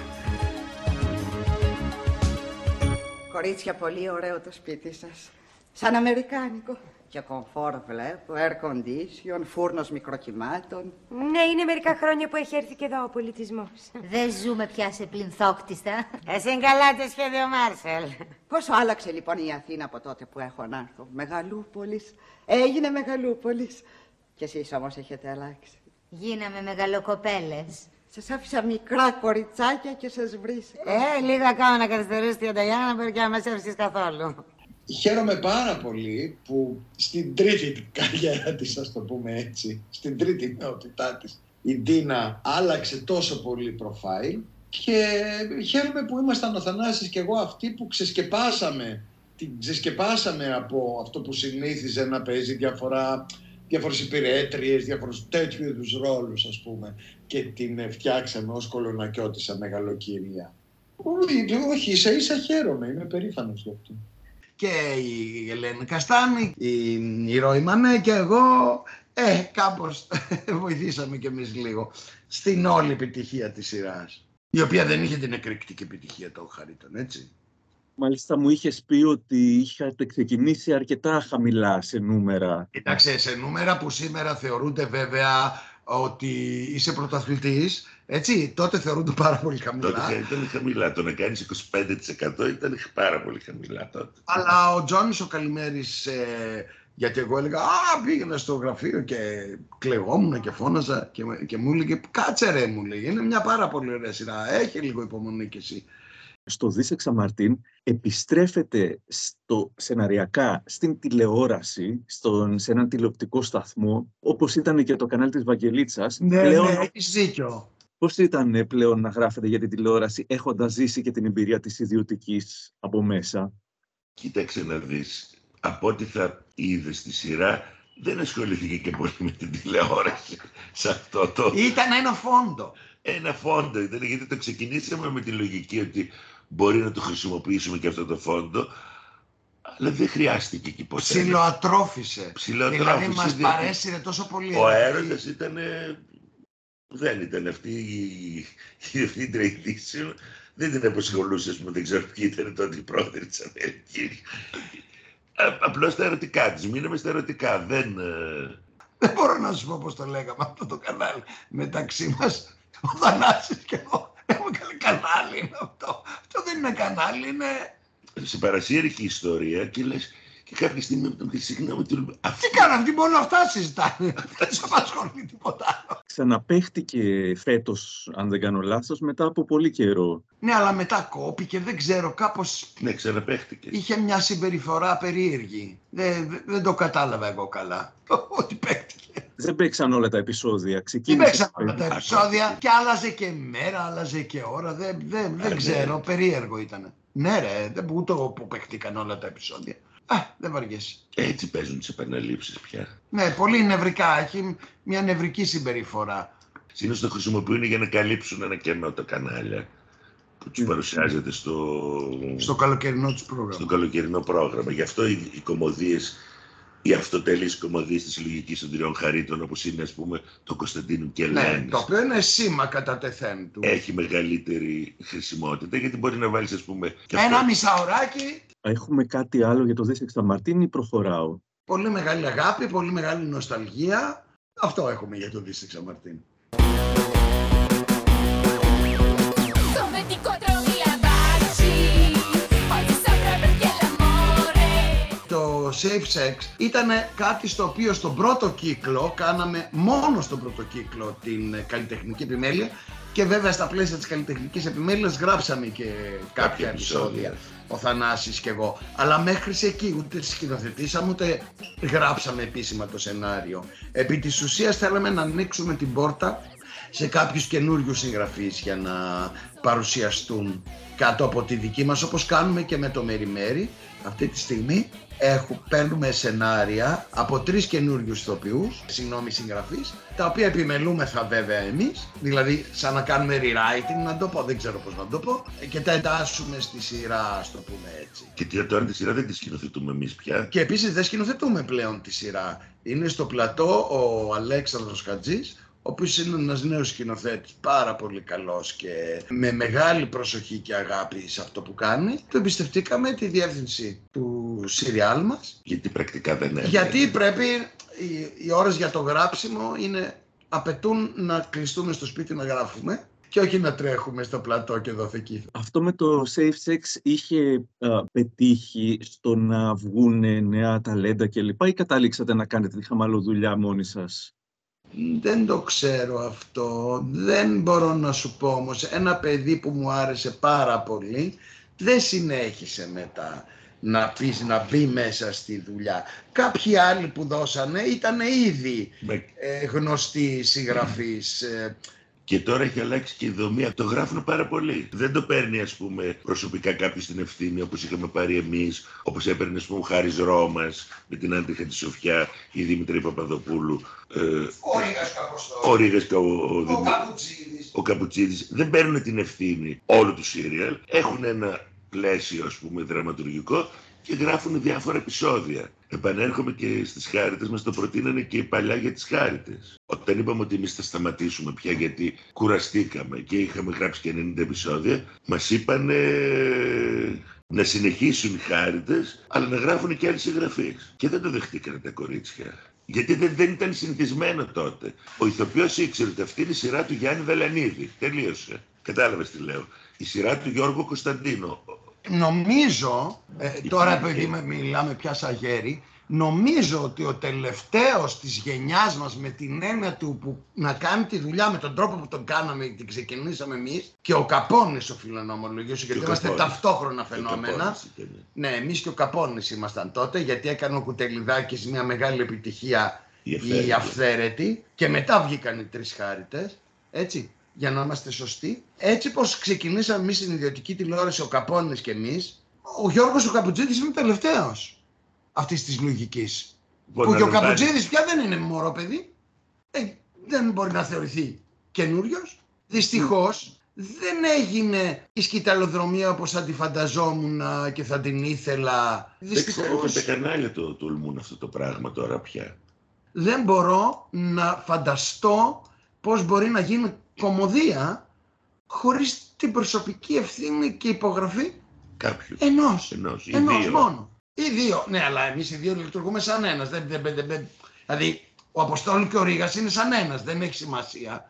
Κορίτσια, πολύ ωραίο το σπίτι σας. Σαν αμερικάνικο. Και κομφόρ βλέπω, air condition, φούρνος μικροκυμάτων. Ναι, είναι μερικά χρόνια που έχει έρθει και εδώ ο πολιτισμός. Δεν ζούμε πια σε πληνθόκτιστα. Εσύ καλά το σχέδιο Μάρσελ. Πόσο άλλαξε λοιπόν η Αθήνα από τότε που έχω να έρθω; Μεγαλούπολης. Έγινε Μεγαλούπολης. Και εσείς όμως έχετε αλλάξει. Γίναμε μεγαλοκοπέλες. Σας άφησα μικρά κοριτσάκια και σας βρίσκω. Ε, λίγα κάνω να καθυστερήσει την Ανταγιάννα να μπορεί και να μας έβρισκες καθόλου. Χαίρομαι πάρα πολύ που στην τρίτη καριέρα της, ας το πούμε έτσι, στην τρίτη νεότητά της, η Ντίνα άλλαξε τόσο πολύ προφάιλ και χαίρομαι που ήμασταν ο Θανάσης και εγώ αυτοί που ξεσκεπάσαμε, την ξεσκεπάσαμε από αυτό που συνήθιζε να παίζει διαφορά, διάφορες υπηρέτριες, διάφορους τέτοιου είδους ρόλους ας πούμε και την φτιάξαμε ως κολονακιώτησα μεγαλοκυρία. Όχι, όχι, ίσα ίσα χαίρομαι, είμαι περήφανος γι' αυτό και η Ελένη Καστάνη, η, η Ρώη Μανέ και εγώ, ε, κάπως βοηθήσαμε κι εμείς λίγο στην όλη επιτυχία της σειράς. Η οποία δεν είχε την εκρηκτική επιτυχία των Χαρίτων, έτσι. Μάλιστα μου είχες πει ότι είχατε ξεκινήσει αρκετά χαμηλά σε νούμερα. Κοίταξε, σε νούμερα που σήμερα θεωρούνται βέβαια ότι είσαι πρωταθλητής, έτσι, τότε θεωρούνται πάρα πολύ χαμηλά. Τότε ήταν χαμηλά. Το να κάνεις 25% ήταν πάρα πολύ χαμηλά τότε. Αλλά ο Τζόνις ο Καλημέρης, ε, γιατί εγώ έλεγα «Α, πήγαινα στο γραφείο και κλεγόμουν και φώναζα και, με- και μου έλεγε «Κάτσε ρε» μου λέει, είναι μια πάρα πολύ ωραία σειρά, έχει λίγο υπομονή κι εσύ». Στο Δίσεξα Μαρτίν επιστρέφεται στο, σεναριακά στην τηλεόραση, στον, σε έναν τηλεοπτικό σταθμό, όπως ήταν και το κανάλι της Βαγγελίτσας. Ναι, πλέον, ναι, έχεις δίκιο. Πώς ήταν ε, πλέον να γράφετε για την τηλεόραση, έχοντας ζήσει και την εμπειρία της ιδιωτικής από μέσα; Κοίταξε να δεις. Από ό,τι θα είδες στη σειρά, δεν ασχοληθήκε και πολύ με την τηλεόραση [LAUGHS] σε αυτό το... Ήταν ένα φόντο. Ένα φόντο ήταν, γιατί το ξεκινήσαμε με τη λογική ότι μπορεί να το χρησιμοποιήσουμε και αυτό το φόντο, αλλά δεν χρειάστηκε εκεί ποτέ. Ψιλοατρόφησε. Ψιλοατρόφησε, Δηλαδή μας διότι παρέσυρε τόσο πολύ. Ο η έρωτας ήταν ε, Δεν ήταν αυτή η, η διευθύντρια ειδήσεων. Δεν την απασχολούσε, ας πούμε, δεν ξέρω ποιοι ήταν τότε οι πρόεδροι της Αμερικής. Απλώς τα ερωτικά της. Μείναμε στα ερωτικά. Δεν. ε, Δεν μπορώ να σου πω πώς το λέγαμε αυτό το κανάλι μεταξύ μας. Ο Θανάσης και εγώ έχουμε καλή κανάλι είναι αυτό. Αυτό δεν είναι κανάλι, είναι... σε παρασύρικη ιστορία και λες. Και κάποια στιγμή με τον πει συγγνώμη του. Τι κάνανε, αυτοί μόνο αυτά συζητάνε. [LAUGHS] Δεν σε απασχολεί τίποτα άλλο. Ξαναπαίχτηκε φέτος, αν δεν κάνω λάθος, μετά από πολύ καιρό. Ναι, αλλά μετά κόπηκε, δεν ξέρω, κάπως Ναι, ξαναπαίχτηκε. είχε μια συμπεριφορά περίεργη. Δεν, δεν- δεν το κατάλαβα εγώ καλά. [LAUGHS] Ότι παίχτηκε. Δεν παίξαν όλα τα επεισόδια. Τι Ξεκίνησε... παίξαν όλα τα επεισόδια και άλλαζε και μέρα, άλλαζε και ώρα. Δεν, δεν, δεν ναι. ξέρω, περίεργο ήταν. Ναι, ρε, δεν ούτε εγώ που παίχτηκαν όλα τα επεισόδια. Α, δεν βαριέσαι. Έτσι παίζουν τις επαναλήψεις πια. Ναι, πολύ νευρικά. Έχει μια νευρική συμπεριφορά. Συνήθως το χρησιμοποιούν για να καλύψουν ένα κενό τα κανάλια που τους παρουσιάζεται στο, Στο καλοκαιρινό τους πρόγραμμα. στο καλοκαιρινό πρόγραμμα. Γι' αυτό οι, οι κομμωδίες, οι αυτοτελείς κομμωδίες της συλλογική των τριών χαρίτων, όπως είναι ας πούμε το Κωνσταντίνου και Ναι, Ελένης, το οποίο είναι σήμα κατά τεθέν του. έχει μεγαλύτερη χρησιμότητα γιατί μπορεί να βάλεις, ας πούμε. και Ένα αυτό- μισάωράκι, Έχουμε κάτι άλλο για το Δέσεξ Μαρτίν ή προχωράω. πολύ μεγάλη αγάπη, πολύ μεγάλη νοσταλγία. Αυτό έχουμε για το Δίστεξα Μαρτίν. Come ti incontro mi abbracci, oggi saprà perché l'amore Το Safe Sex ήταν κάτι στο οποίο στον πρώτο κύκλο κάναμε μόνο στον πρώτο κύκλο την ε, καλλιτεχνική επιμέλεια και βέβαια στα πλαίσια της καλλιτεχνικής επιμέλειας γράψαμε και κάποια επεισόδια ο Θανάσης και εγώ. Αλλά μέχρι σε εκεί ούτε σκηνοθετήσαμε ούτε γράψαμε επίσημα το σενάριο. Επί της ουσίας θέλαμε να ανοίξουμε την πόρτα σε κάποιους καινούριους συγγραφείς για να παρουσιαστούν κάτω από τη δική μας όπως κάνουμε και με το Μέρι Μέρι αυτή τη στιγμή Έχω, παίρνουμε σενάρια από τρεις καινούριους ηθοποιούς, συγγνώμη συγγραφείς, τα οποία επιμελούμεθα βέβαια εμείς, δηλαδή σαν να κάνουμε rewriting, να το πω, δεν ξέρω πώς να το πω, και τα εντάσσουμε στη σειρά, ας το πούμε έτσι. Και τι- τώρα τη σειρά δεν τη σκηνοθετούμε εμείς πια; Και επίσης δεν σκηνοθετούμε πλέον τη σειρά. Είναι στο πλατό ο Αλέξανδρος Χατζής, ο οποίος είναι ένας νέος σκηνοθέτης, πάρα πολύ καλός και με μεγάλη προσοχή και αγάπη σε αυτό που κάνει. Του εμπιστευτήκαμε τη διεύθυνση του σιριάλ μας, Γιατί πρακτικά δεν είναι. γιατί πρέπει, οι, οι ώρες για το γράψιμο είναι, απαιτούν να κλειστούμε στο σπίτι να γράφουμε και όχι να τρέχουμε στο πλατό και δόθε εκεί. Αυτό με το safe sex είχε α, πετύχει στο να βγουν νέα ταλέντα κλπ. ή κατάληξατε να κάνετε τη χαμαλοδουλειά μόνοι σας; Δεν το ξέρω αυτό, δεν μπορώ να σου πω όμως. Ένα παιδί που μου άρεσε πάρα πολύ δεν συνέχισε μετά να, πεις, να μπει μέσα στη δουλειά. Κάποιοι άλλοι που δώσανε ήταν ήδη ε, γνωστοί συγγραφείς. ε, Και τώρα έχει αλλάξει και η δομή. Το γράφουν πάρα πολύ. Δεν το παίρνει, ας πούμε, προσωπικά κάποιος την ευθύνη όπως είχαμε πάρει εμείς, όπως έπαιρνε, ας πούμε, ο Χάρης Ρώμα με την Άντι Χατζησοφιά ή η Δημητρή Παπαδοπούλου. Ε, Ο Ρήγας Καποστό. ο Ρήγας και ο, ο, Ο Δημη- Καπουτσίδης. ο Καπουτσίδης. Δεν παίρνουν την ευθύνη όλου του σύριαλ. Έχουν ένα πλαίσιο, ας πούμε, δραματουργικό και γράφουν διάφορα επεισόδια. Επανέρχομαι και στις χάρητε, μας το προτείνανε και οι παλιά για τις χάρητε. Όταν είπαμε ότι εμείς θα σταματήσουμε πια γιατί κουραστήκαμε και είχαμε γράψει και 90 επεισόδια, μας είπαν να συνεχίσουν οι χάρητε, αλλά να γράφουν και άλλοι συγγραφείς. Και δεν το δεχτήκανε τα κορίτσια. Γιατί δεν, δεν ήταν συνηθισμένο τότε. Ο ηθοποιός ήξερε ότι αυτή είναι η σειρά του Γιάννη Βελανίδη. Τελείωσε. Κατάλαβες τι λέω. Η σειρά του Γιώργου Κωνσταντίνο. Νομίζω, ε, τώρα επειδή με- μιλάμε πια σαν γέροι, νομίζω ότι ο τελευταίος της γενιάς μας με την έννοια του που να κάνει τη δουλειά με τον τρόπο που τον κάναμε, την ξεκινήσαμε εμείς και ο Καπώνης οφείλω να ομολογήσω γιατί ο είμαστε Καπώνης. ταυτόχρονα Και ο φαινόμενα. Καπώνης ήταν. Ναι, εμείς και ο Καπώνης ήμασταν τότε γιατί έκανε ο Κουτελιδάκης μια μεγάλη επιτυχία Η Αυθαίρετη. η Αυθαίρετη και μετά βγήκαν οι τρεις χάριτες, έτσι, για να είμαστε σωστοί. Έτσι πως ξεκινήσαμε εμείς στην ιδιωτική τηλεόραση, ο Καπώνης και εμείς, ο Γιώργος ο Καπουτζίδης είναι τελευταίος αυτής της λογικής. Μπορεί που να και ο τον πάρει. Καπουτζίδης πια δεν είναι μωρό παιδί. Ε, δεν μπορεί να θεωρηθεί καινούριος. Δυστυχώς δεν έγινε η σκηταλοδρομία όπως θα τη φανταζόμουν και θα την ήθελα. Δεν ξέρω αν Δυστυχώς τα κανάλια το τολμούν αυτό το πράγμα τώρα πια. δεν μπορώ να φανταστώ πώς μπορεί να γίνει κομμωδία χωρίς την προσωπική ευθύνη και υπογραφή Κάποιους. ενός. Ενός, ή Ενός δύο. μόνο. Ή δύο. Ναι, αλλά εμείς οι δύο λειτουργούμε σαν ένας. Δεν, δεν, δεν, δεν- δηλαδή, ο Αποστόλου και ο Ρήγας είναι σαν ένας. Δεν έχει σημασία.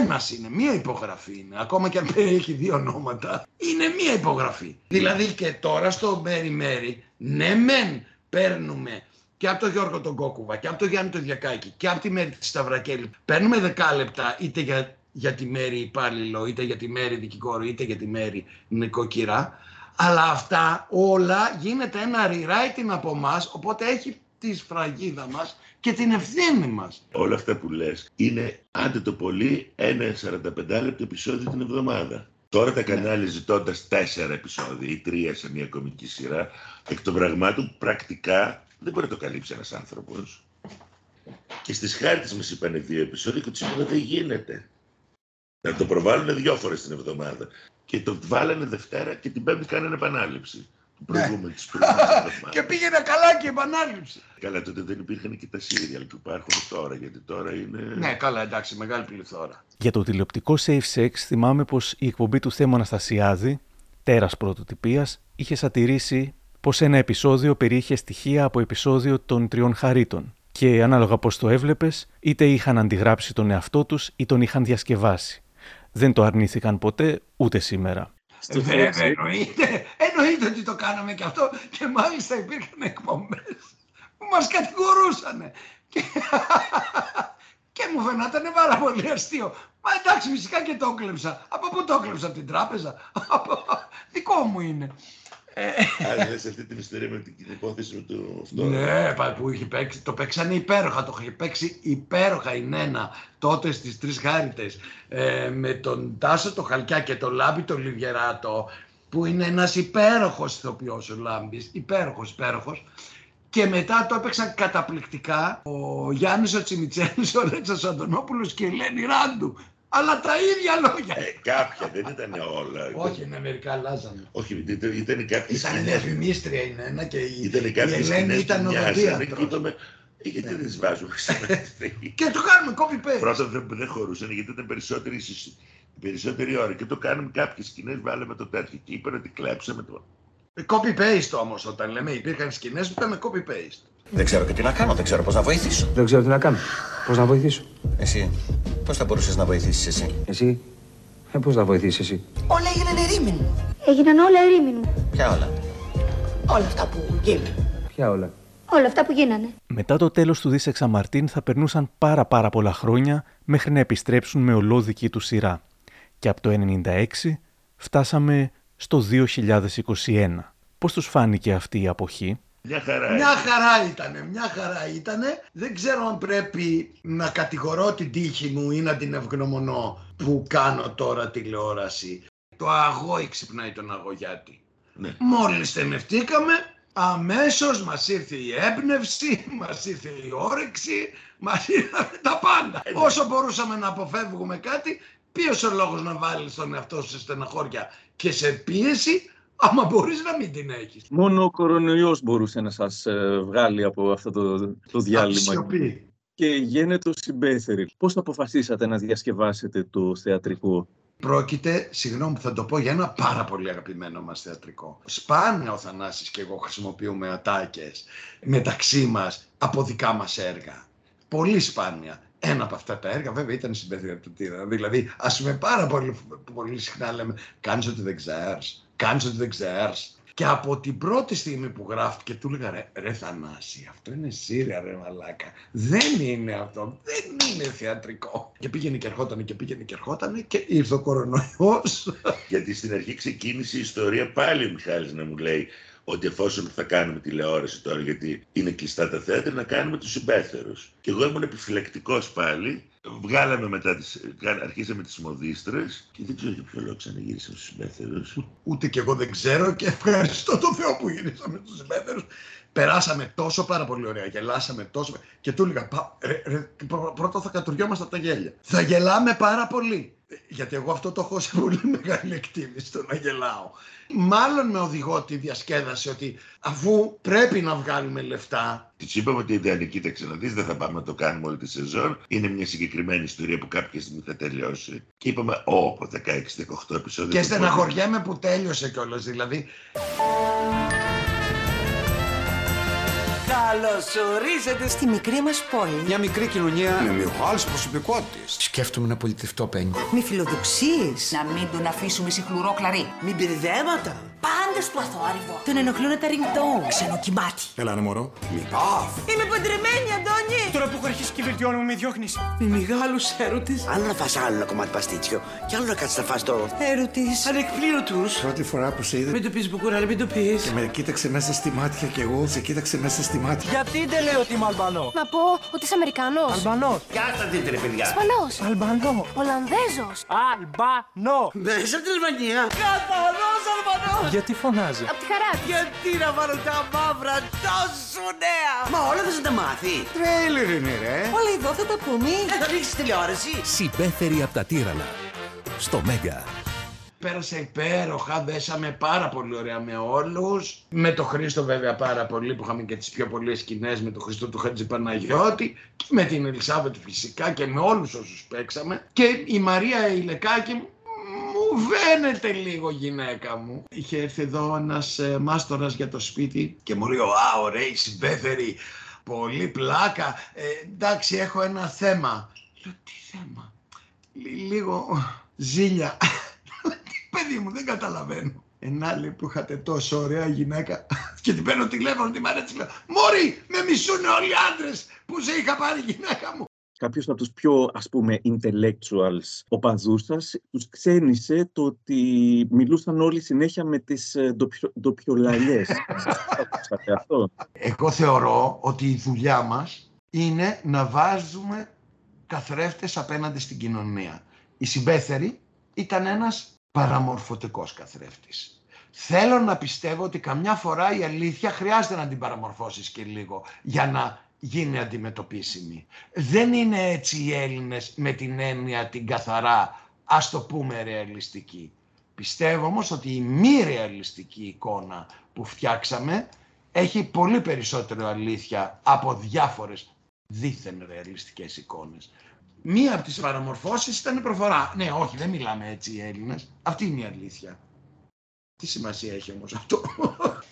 Ένας είναι. Μία υπογραφή είναι. Ακόμα και αν [LAUGHS] έχει δύο ονόματα. Είναι μία υπογραφή. Δηλαδή και τώρα στο Μέρι Μέρι, ναι μεν παίρνουμε και από τον Γιώργο τον Κόκουβα και από τον Γιάννη τον Διακάκη και από τη Μέρη τη Σταυρακέλη. Παίρνουμε δεκάλεπτα είτε για, για τη Μέρη υπάλληλο, είτε για τη Μέρη δικηγόρο, είτε για τη Μέρη νοικοκυρά. Αλλά αυτά όλα γίνεται ένα rewriting από εμά, οπότε έχει τη σφραγίδα μας και την ευθύνη μας. Όλα αυτά που λες είναι άντε το πολύ ένα 45 λεπτό επεισόδιο την εβδομάδα. Τώρα τα κανάλια ζητώντας τέσσερα επεισόδια ή τρία σε μια κομική σειρά, εκ των πραγμάτων πρακτικά δεν μπορεί να το καλύψει ένας άνθρωπος. Και στις χάρτες μας είπαν δύο επεισόδια και τους είπαν δεν γίνεται. Να το προβάλλουν δυο φορές την εβδομάδα. Και το βάλανε Δευτέρα και την Πέμπτη κάνανε επανάληψη. Του προηγούμενου, της προηγούμενης [LAUGHS] εβδομάδας. Και πήγαινε καλά και η επανάληψη. Καλά, τότε δεν υπήρχαν και τα σύριαλ που υπάρχουν τώρα, γιατί τώρα είναι. Ναι, καλά, εντάξει, μεγάλη πληθώρα. Για το τηλεοπτικό Safe Sex θυμάμαι πως η εκπομπή του Θέμου Αναστασιάδη, τέρας πρωτοτυπίας, είχε σατηρήσει πως ένα επεισόδιο περιείχε στοιχεία από επεισόδιο των τριών χαρίτων και ανάλογα πως το έβλεπες είτε είχαν αντιγράψει τον εαυτό τους ή τον είχαν διασκευάσει. Δεν το αρνήθηκαν ποτέ ούτε σήμερα. Ε, Βέβαια, εννοείται, εννοείται ότι το κάναμε και αυτό και μάλιστα υπήρχαν εκπομπές που μας κατηγορούσαν. Και, [LAUGHS] και μου φαινόταν πάρα πολύ αστείο. Μα εντάξει, φυσικά και το έκλεψα. Από πού το έκλεψα, από την τράπεζα. [LAUGHS] Από... Δικό μου είναι. Άρα σε αυτή την ιστορία με την υπόθεση με το αυτό. Ναι, πα- που είχε παίξει, το παίξανε υπέροχα, το είχε παίξει υπέροχα η Νένα τότε στις Τρεις Χάριτες ε, με τον Τάσο το Χαλκιά και τον Λάμπη το Λιβιεράτο που είναι ένας υπέροχος ηθοποιός ο Λάμπης, υπέροχος, υπέροχος και μετά το έπαιξαν καταπληκτικά ο Γιάννης ο Τσιμιτσένης, ο Ρέτσας Αντωνόπουλος και η Ελένη Ράντου. Αλλά τα ίδια λόγια. Ε, κάποια, δεν ήταν όλα. Όχι, είναι μερικά αλλάζανε. Όχι, ήταν, ήταν κάποιες Ήταν σκηνές- διαφημίστρια η Νένα και η, Ήταν η κάποιες Ελένη σκηνές ήταν που μοιάζανε οδοντίατρος. και είπαμε, «Ε, γιατί δεν τις βάζουμε στην Και το κάνουμε copy paste. Πρώτα δεν, δεν χωρούσαν γιατί ήταν περισσότερη, συ- περισσότερη ώρα και το κάνουμε κάποιες σκηνές, βάλαμε το τέτοιο και είπαν ότι κλέψαμε το. Copy paste όμως όταν λέμε υπήρχαν σκηνές που ήταν copy paste. Δεν ξέρω και τι να κάνω, δεν ξέρω πώς να βοηθήσω. Δεν ξέρω τι να κάνω. Πώς να βοηθήσω. Εσύ, πώς θα μπορούσες να βοηθήσεις εσύ; Εσύ. Ε, πώς να βοηθήσεις εσύ; Όλα έγιναν ερήμην. Έγιναν όλα ερήμην. Ποια όλα; Όλα αυτά που γίνανε. Ποια όλα; Όλα αυτά που γίνανε. Μετά το τέλος του Δίσεξα Μαρτίν θα περνούσαν πάρα πάρα πολλά χρόνια μέχρι να επιστρέψουν με ολόδικη τους σειρά. Και από το 1996 φτάσαμε στο 2021. Πώς τους φάνηκε αυτή η αποχή; Μια χαρά. Μια χαρά ήτανε, μια χαρά ήτανε. Δεν ξέρω αν πρέπει να κατηγορώ την τύχη μου ή να την ευγνωμονώ που κάνω τώρα τηλεόραση. Το αγώ ξυπνάει τον αγωγιάτη. Ναι. Μόλις στενευτήκαμε, αμέσως μας ήρθε η έμπνευση, μας ήρθε η όρεξη, μας ήρθαν τα πάντα. Όσο μπορούσαμε να αποφεύγουμε κάτι, ποιος ο λόγος να βάλεις τον εαυτό σου σε στεναχώρια και σε πίεση, άμα μπορείς να μην την έχεις. Μόνο ο κορονοϊός μπορούσε να σας ε, βγάλει από αυτό το, το διάλειμμα. Σιωπή. Και γένετο συμπέθερη. Πώς αποφασίσατε να διασκευάσετε το θεατρικό; Πρόκειται, συγγνώμη που θα το πω, για ένα πάρα πολύ αγαπημένο μας θεατρικό. Σπάνια ο Θανάσης και εγώ χρησιμοποιούμε ατάκες μεταξύ μας από δικά μας έργα. Πολύ σπάνια. Ένα από αυτά τα έργα βέβαια ήταν συμπεριφερτήρα. Δηλαδή, ας πούμε πάρα πολύ, πολύ συχνά λέμε «Κάνεις ότι δεν ξέρεις, κάνεις ότι δεν ξέρεις». Και από την πρώτη στιγμή που γράφτηκε του έλεγα ρε, ρε Θανάση, αυτό είναι σύρια ρε μαλάκα. Δεν είναι αυτό, δεν είναι θεατρικό. Και πήγαινε και ερχότανε και πήγαινε και ερχότανε και ήρθε ο κορονοϊός. [LAUGHS] Γιατί στην αρχή ξεκίνησε η ιστορία πάλι ο Μιχάλης να μου λέει ότι εφόσον θα κάνουμε τηλεόραση τώρα, γιατί είναι κλειστά τα θέατρα, να κάνουμε τους συμπέθερους. Και εγώ ήμουν επιφυλακτικός πάλι. Βγάλαμε μετά τις, κα- αρχίσαμε τις μοδίστρες και δεν ξέρω για ποιο λόγο ξαναγύρισαμε στους συμπέθερους. Ούτε και εγώ δεν ξέρω και ευχαριστώ τον Θεό που γυρίσαμε τους συμπέθερους. Περάσαμε τόσο πάρα πολύ ωραία, γελάσαμε τόσο. Και του έλεγα, «Πα- ρε, ρε, πρω- πρώτα θα κατουριόμαστε από τα γέλια. Θα γελάμε πάρα πολύ. Γιατί εγώ αυτό το έχω σε πολύ [LAUGHS] μεγάλη εκτίμηση, το να γελάω. Μάλλον με οδηγώ τη διασκέδαση ότι αφού πρέπει να βγάλουμε λεφτά, Της είπαμε ότι δεν κοίταξε να δεις, δεν θα πάμε να το κάνουμε όλη τη σεζόν. Είναι μια συγκεκριμένη ιστορία που κάποια στιγμή θα τελειώσει. Και είπαμε, Ω, 16-18 επεισόδια. και το στεναχωριέμαι που τέλειωσε κιόλας. Δηλαδή, Καλώς ορίσατε στη μικρή μας πόλη. Μια μικρή κοινωνία με μεγάλες προσωπικότητες. Σκέφτομαι να πολιτευτώ πέντε. Με φιλοδοξίες. Να μην τον αφήσουμε σιχλουρό κλαρί. Με μπερδέματα. Πάντα στο αθόρυβο. Τον ενοχλούν τα ringtone. Ξενοκυμάτι. Έλα ρε μωρό. Μη πάθ. Είμαι παντρεμένη, Αντώνη. Τώρα που έχω αρχίσει και βελτιώνω με διώχνεις. Με μεγάλους έρωτες. Άλλο να φας άλλο ένα κομμάτι παστίτσιο και άλλο να κάτσεις να φας το... Έρωτες. Ανεκπλήρωτους. Πρώτη φορά που σε είδα Μην το πεις μπουκουράλη, μην το πεις. και με κοίταξε μέσα στη μάτια και εγώ σε κοίταξε μέσα στη μάτια. Γιατί δεν λέω ότι είμαι Αλμπανός; Να πω ότι είσαι Αμερικανός. Αλμπανός. Κάτσα δείτε ρε παιδιά. Ισπανός. Αλμπανός. Ολλανδέζος. Αλμπανός. Μέσα από την Αλβανία. Καθαρός Αλμπανός. Γιατί φωνάζει; Απ' τη χαρά της. Γιατί να βάλω τα μαύρα τόσο νέα; Μα όλα θα σε τα μάθει. Τρέιλερ είναι ρε. Όλα εδώ θα τα πούμε. Δεν θα ρίξεις τηλεόραση. Συμπέθερη από τα τύρανα. Στο Μέγκα. Πέρασα υπέροχα, δέσαμε πάρα πολύ ωραία με όλους. Με το Χρήστο βέβαια πάρα πολύ, που είχαμε και τις πιο πολλές σκηνές με το Χρήστο του Χατζη Παναγιώτη και με την Ελισάβετ φυσικά και με όλους όσους παίξαμε. Και η Μαρία Ηλεκάκη μου βαίνεται λίγο γυναίκα μου. Είχε έρθει εδώ ένας ε, μάστορας για το σπίτι και μου λέει «Α, ωραία η συμπέθερη, πολύ πλάκα, ε, εντάξει έχω ένα θέμα». Λέω «Τι θέμα» Λι- λίγο ζήλια. Παιδί μου, δεν καταλαβαίνω. Ένα λέει που είχατε τόσο ωραία γυναίκα [LAUGHS] και την παίρνω τηλέφωνο, τη μ' αρέσει, λέω Μωρή, με μισούν όλοι οι άντρες που σε είχα πάρει γυναίκα μου. κάποιος από τους πιο ας πούμε intellectuals οπαδούς σας τους ξένησε το ότι μιλούσαν όλοι συνέχεια με τις ε, ντοπιο- ντοπιολαλιές. [LAUGHS] Ακούσατε αυτό; Εγώ θεωρώ ότι η δουλειά μας είναι να βάζουμε καθρέφτες απέναντι στην κοινωνία. Η Συμπέθερη ήταν ένας παραμορφωτικός καθρέφτης. Θέλω να πιστεύω ότι καμιά φορά η αλήθεια χρειάζεται να την παραμορφώσεις και λίγο για να γίνει αντιμετωπίσιμη. Δεν είναι έτσι οι Έλληνες με την έννοια την καθαρά, ας το πούμε ρεαλιστική. Πιστεύω όμως ότι η μη ρεαλιστική εικόνα που φτιάξαμε έχει πολύ περισσότερο αλήθεια από διάφορες δίθεν ρεαλιστικές εικόνες. Μία από τις παραμορφώσεις ήταν η προφορά. Ναι, όχι, δεν μιλάμε έτσι οι Έλληνες. Αυτή είναι η αλήθεια. Τι σημασία έχει όμως αυτό;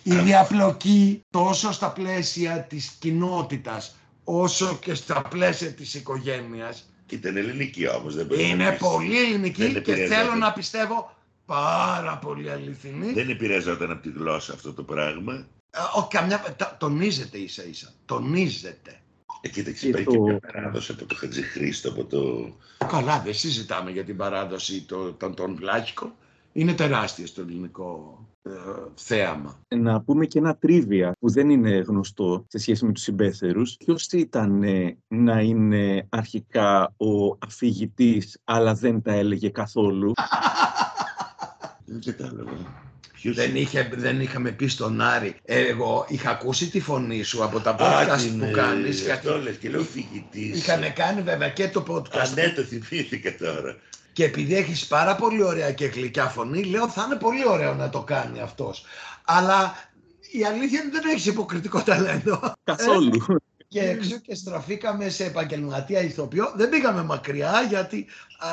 η διαπλοκή τόσο στα πλαίσια της κοινότητας όσο και στα πλαίσια της οικογένειας Ήταν ελληνική όμως, δεν μπορεί να είναι πεις. πολύ Δεν ελληνική και επηρεάζεται. θέλω να πιστεύω πάρα πολύ αληθινή. Δεν επηρεαζόταν από τη γλώσσα αυτό το πράγμα. Ε, ο, καμιά, τα- τονίζεται ίσα ίσα. Τονίζεται. Ε, κοίταξε, Και υπάρχει το- και μια παράδοση από το Χατζη Χρήστο, από το... Καλά, δεν συζητάμε για την παράδοση των, των, των Βλάχικων. Είναι τεράστια στο ελληνικό ε, θέαμα. Να πούμε και ένα τρίβια που δεν είναι γνωστό σε σχέση με τους συμπέθερους. Ποιος ήταν ε, να είναι αρχικά ο αφηγητής αλλά δεν τα έλεγε καθόλου; Δεν κατάλαβα. Δεν, είχε, δεν είχαμε πει στον Άρη. Εγώ είχα ακούσει τη φωνή σου από τα Α, podcast την, που ε, κάνεις. αυτό λες και λέω φοιτητής. Είχαν κάνει βέβαια και το podcast. Α, ναι, το θυμήθηκα τώρα. Και επειδή έχεις πάρα πολύ ωραία και γλυκιά φωνή, λέω θα είναι πολύ ωραίο να το κάνει αυτός. Αλλά η αλήθεια είναι ότι δεν έχεις υποκριτικό ταλέντο. Καθόλου. Και έξω και στραφήκαμε σε επαγγελματία ηθοποιό. Δεν πήγαμε μακριά γιατί α,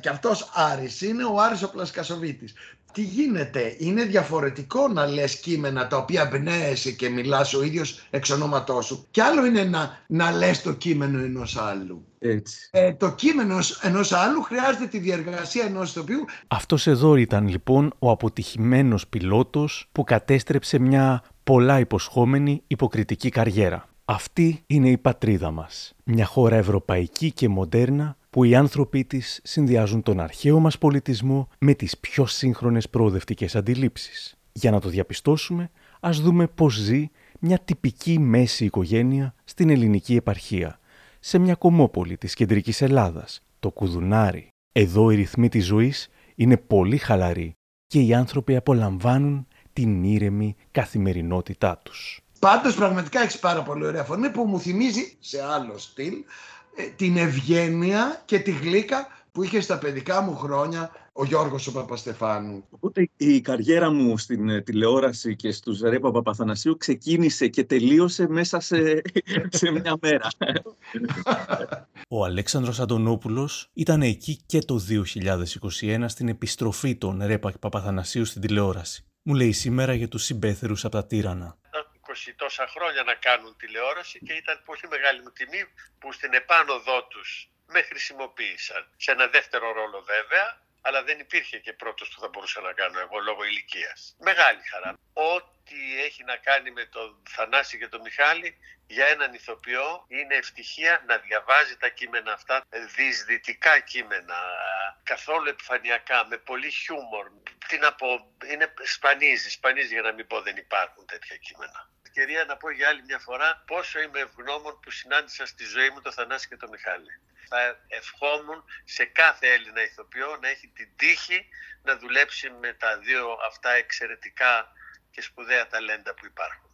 και αυτός Άρης είναι ο Άρης ο Πλασκασοβίτης. Τι γίνεται, είναι διαφορετικό να λες κείμενα τα οποία εμπνέεσαι και μιλάς ο ίδιος εξ ονόματός σου. Και άλλο είναι να, να λες το κείμενο ενός άλλου. Έτσι. Ε, το κείμενο ενός άλλου χρειάζεται τη διεργασία ενός ηθοποιού Αυτός εδώ ήταν λοιπόν ο αποτυχημένος πιλότος που κατέστρεψε μια πολλά υποσχόμενη υποκριτική καριέρα. Αυτή είναι η πατρίδα μας. Μια χώρα ευρωπαϊκή και μοντέρνα που οι άνθρωποι της συνδυάζουν τον αρχαίο μας πολιτισμό με τις πιο σύγχρονες προοδευτικές αντιλήψεις. Για να το διαπιστώσουμε, ας δούμε πώς ζει μια τυπική μέση οικογένεια στην ελληνική επαρχία, σε μια κομμόπολη της κεντρικής Ελλάδας, το Κουδουνάρι. Εδώ οι ρυθμοί της ζωής είναι πολύ χαλαροί και οι άνθρωποι απολαμβάνουν την ήρεμη καθημερινότητά τους. Πάντως πραγματικά έχεις πάρα πολύ ωραία φωνή που μου θυμίζει σε άλλο στυλ ε, την ευγένεια και τη γλύκα που είχε στα παιδικά μου χρόνια ο Γιώργος ο Παπαστεφάνου. Οπότε η καριέρα μου στην ε, τηλεόραση και στους Ρέπα Παπαθανασίου ξεκίνησε και τελείωσε μέσα σε, [LAUGHS] σε μια μέρα. Ο Αλέξανδρος Αντωνόπουλος ήταν εκεί και το 2021 στην επιστροφή των Ρέπα Παπαθανασίου στην τηλεόραση. Μου λέει σήμερα για τους συμπέθερους από τα τύρανα. 20 τόσα χρόνια να κάνουν τηλεόραση και ήταν πολύ μεγάλη μου τιμή που στην επάνωδό τους με χρησιμοποίησαν. Σε ένα δεύτερο ρόλο βέβαια, αλλά δεν υπήρχε και πρώτος που θα μπορούσα να κάνω εγώ λόγω ηλικίας. Μεγάλη χαρά. Ό,τι έχει να κάνει με τον Θανάση και τον Μιχάλη για έναν ηθοποιό είναι ευτυχία να διαβάζει τα κείμενα αυτά, διεισδυτικά κείμενα, καθόλου επιφανειακά, με πολύ χιούμορ. Τι να πω, είναι σπανίζει, σπανίζει για να μην πω δεν υπάρχουν τέτοια κείμενα. Ευκαιρία να πω για άλλη μια φορά πόσο είμαι ευγνώμων που συνάντησα στη ζωή μου τον Θανάση και τον Μιχάλη. Θα ευχόμουν σε κάθε Έλληνα ηθοποιό να έχει την τύχη να δουλέψει με τα δύο αυτά εξαιρετικά και σπουδαία ταλέντα που υπάρχουν.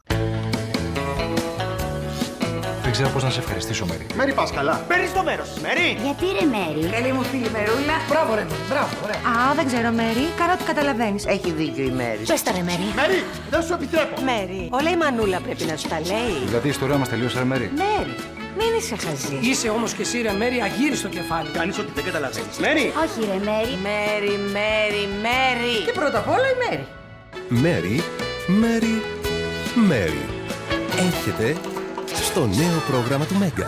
Δεν ξέρω πώς να σε ευχαριστήσω, Μέρη. Μέρη, πας καλά. Παίρνεις το μέρος της, Μέρη. Γιατί ρε Μέρη; Καλή μου φίλη Μερούλα. Μπράβο, ρε, μπράβο, ωραία. Α, δεν ξέρω, Μέρη. Κάνω ότι καταλαβαίνεις. Έχει δίκιο η Μέρη. Πες τα ρε, Μέρη. Μέρη, δεν σου επιτρέπω. Μέρη. Όλα η μανούλα πρέπει να σου τα λέει. Δηλαδή η ιστορία μας τελείωσε, ρε Μέρη; Μέρη. Μην είσαι χαζή. Είσαι όμως και εσύ, ρε Μέρη, αγύρι στο κεφάλι. Κάνεις ότι δεν καταλαβαίνεις. Μέρη. Όχι ρε Μέρη. Μέρη, Μέρη, Μέρη. Και πρώτα απ' όλα η Μέρη. Μέρη, Μέρη, Μέρη. Έρχεται στο νέο πρόγραμμα του Μέγκα.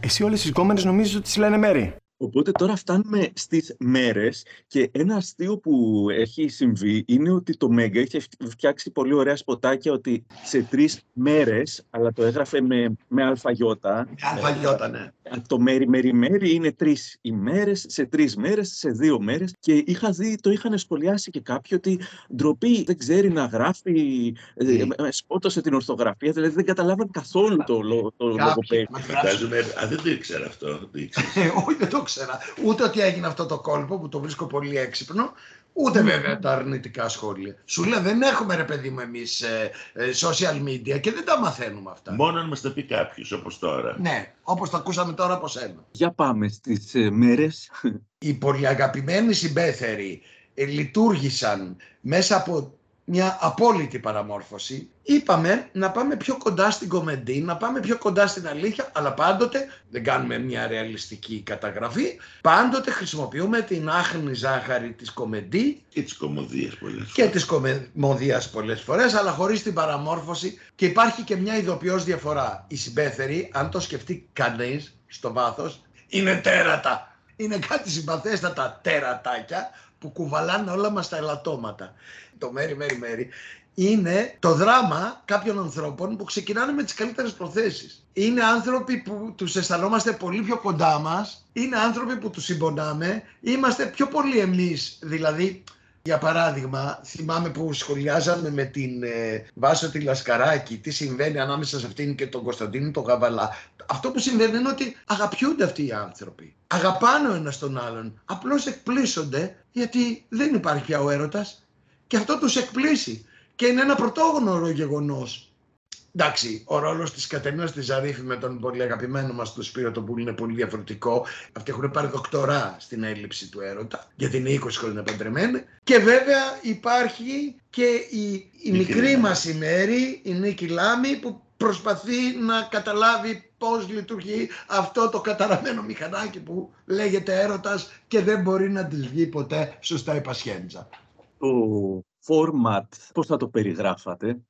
Εσύ όλες τις γκόμενες νομίζεις ότι τις λένε Μέρη. Οπότε τώρα φτάνουμε στις μέρες και ένα αστείο που έχει συμβεί είναι ότι το Μέγκα είχε φτιάξει πολύ ωραία σποτάκια ότι σε τρεις μέρες, αλλά το έγραφε με, με αλφαγιώτα. Αλφαγιώτα, ναι. Το μέρη, μέρη, μέρη είναι τρεις ημέρες, σε τρεις μέρες, σε δύο μέρες και είχα δει, το είχαν σχολιάσει και κάποιοι ότι ντροπή δεν ξέρει να γράφει, ε, ε, σκότωσε την ορθογραφία, δηλαδή δεν καταλάβαν καθόλου το, λο- το λογοπαίγνιο. Φαντάζομαι, α, δεν το ήξερα αυτό. Το ήξερα. Ε, όχι, δεν το ήξερα. Ούτε ότι έγινε αυτό το κόλπο που το βρίσκω πολύ έξυπνο, ούτε βέβαια τα αρνητικά σχόλια. Σου λέω δεν έχουμε ρε παιδί μου εμείς ε, ε, social media και δεν τα μαθαίνουμε αυτά. Μόνο αν μας τα πει κάποιος, όπως τώρα. Ναι, όπως το ακούσαμε τώρα από σένα. Για πάμε στις ε, μέρες. Οι πολυαγαπημένοι συμπέθεροι ε, λειτουργήσαν μέσα από μια απόλυτη παραμόρφωση. Είπαμε να πάμε πιο κοντά στην κομεντή, να πάμε πιο κοντά στην αλήθεια, αλλά πάντοτε δεν κάνουμε μια ρεαλιστική καταγραφή. Πάντοτε χρησιμοποιούμε την άχνη ζάχαρη της κομεντή Και τις κομμωδίες πολλές και της κομμωδίας πολλές φορές, αλλά χωρίς την παραμόρφωση και υπάρχει και μια ειδοποιώς διαφορά. Οι συμπέθεροι, αν το σκεφτεί κανείς στο βάθος, είναι τέρατα. Είναι κάτι συμπαθέστατα τέρατάκια που κουβαλάνε όλα μας τα ελαττώματα. Το μέρη, μέρη, μέρη είναι το δράμα κάποιων ανθρώπων που ξεκινάνε με τις καλύτερες προθέσεις. Είναι άνθρωποι που τους αισθανόμαστε πολύ πιο κοντά μας, είναι άνθρωποι που τους συμπονάμε, είμαστε πιο πολύ εμείς, δηλαδή για παράδειγμα, θυμάμαι που σχολιάζαμε με την ε, Βάσο τη Λασκαράκη τι συμβαίνει ανάμεσα σε αυτήν και τον Κωνσταντίνο τον Γαβαλά. Αυτό που συμβαίνει είναι ότι αγαπιούνται αυτοί οι άνθρωποι. Αγαπάνε ο ένας τον άλλον. Απλώς εκπλήσονται γιατί δεν υπάρχει πια ο έρωτας και αυτό τους εκπλήσει. Και είναι ένα πρωτόγνωρο γεγονός. Εντάξει, ο ρόλος της Κατερίνας της Ζαρίφη με τον πολύ αγαπημένο μας τον Σπύρο τον Πούλη είναι πολύ διαφορετικό. Αυτοί έχουν πάρει δοκτορά στην έλλειψη του έρωτα, γιατί είναι 20 χρόνια παντρεμένοι. Και βέβαια υπάρχει και η, η μικρή μας η Μέρη, η Νίκη Λάμη, που προσπαθεί να καταλάβει πώς λειτουργεί αυτό το καταραμένο μηχανάκι που λέγεται έρωτας και δεν μπορεί να της βγει ποτέ σωστά η πασχέντζα. Το format, πώς θα το περιγράφατε;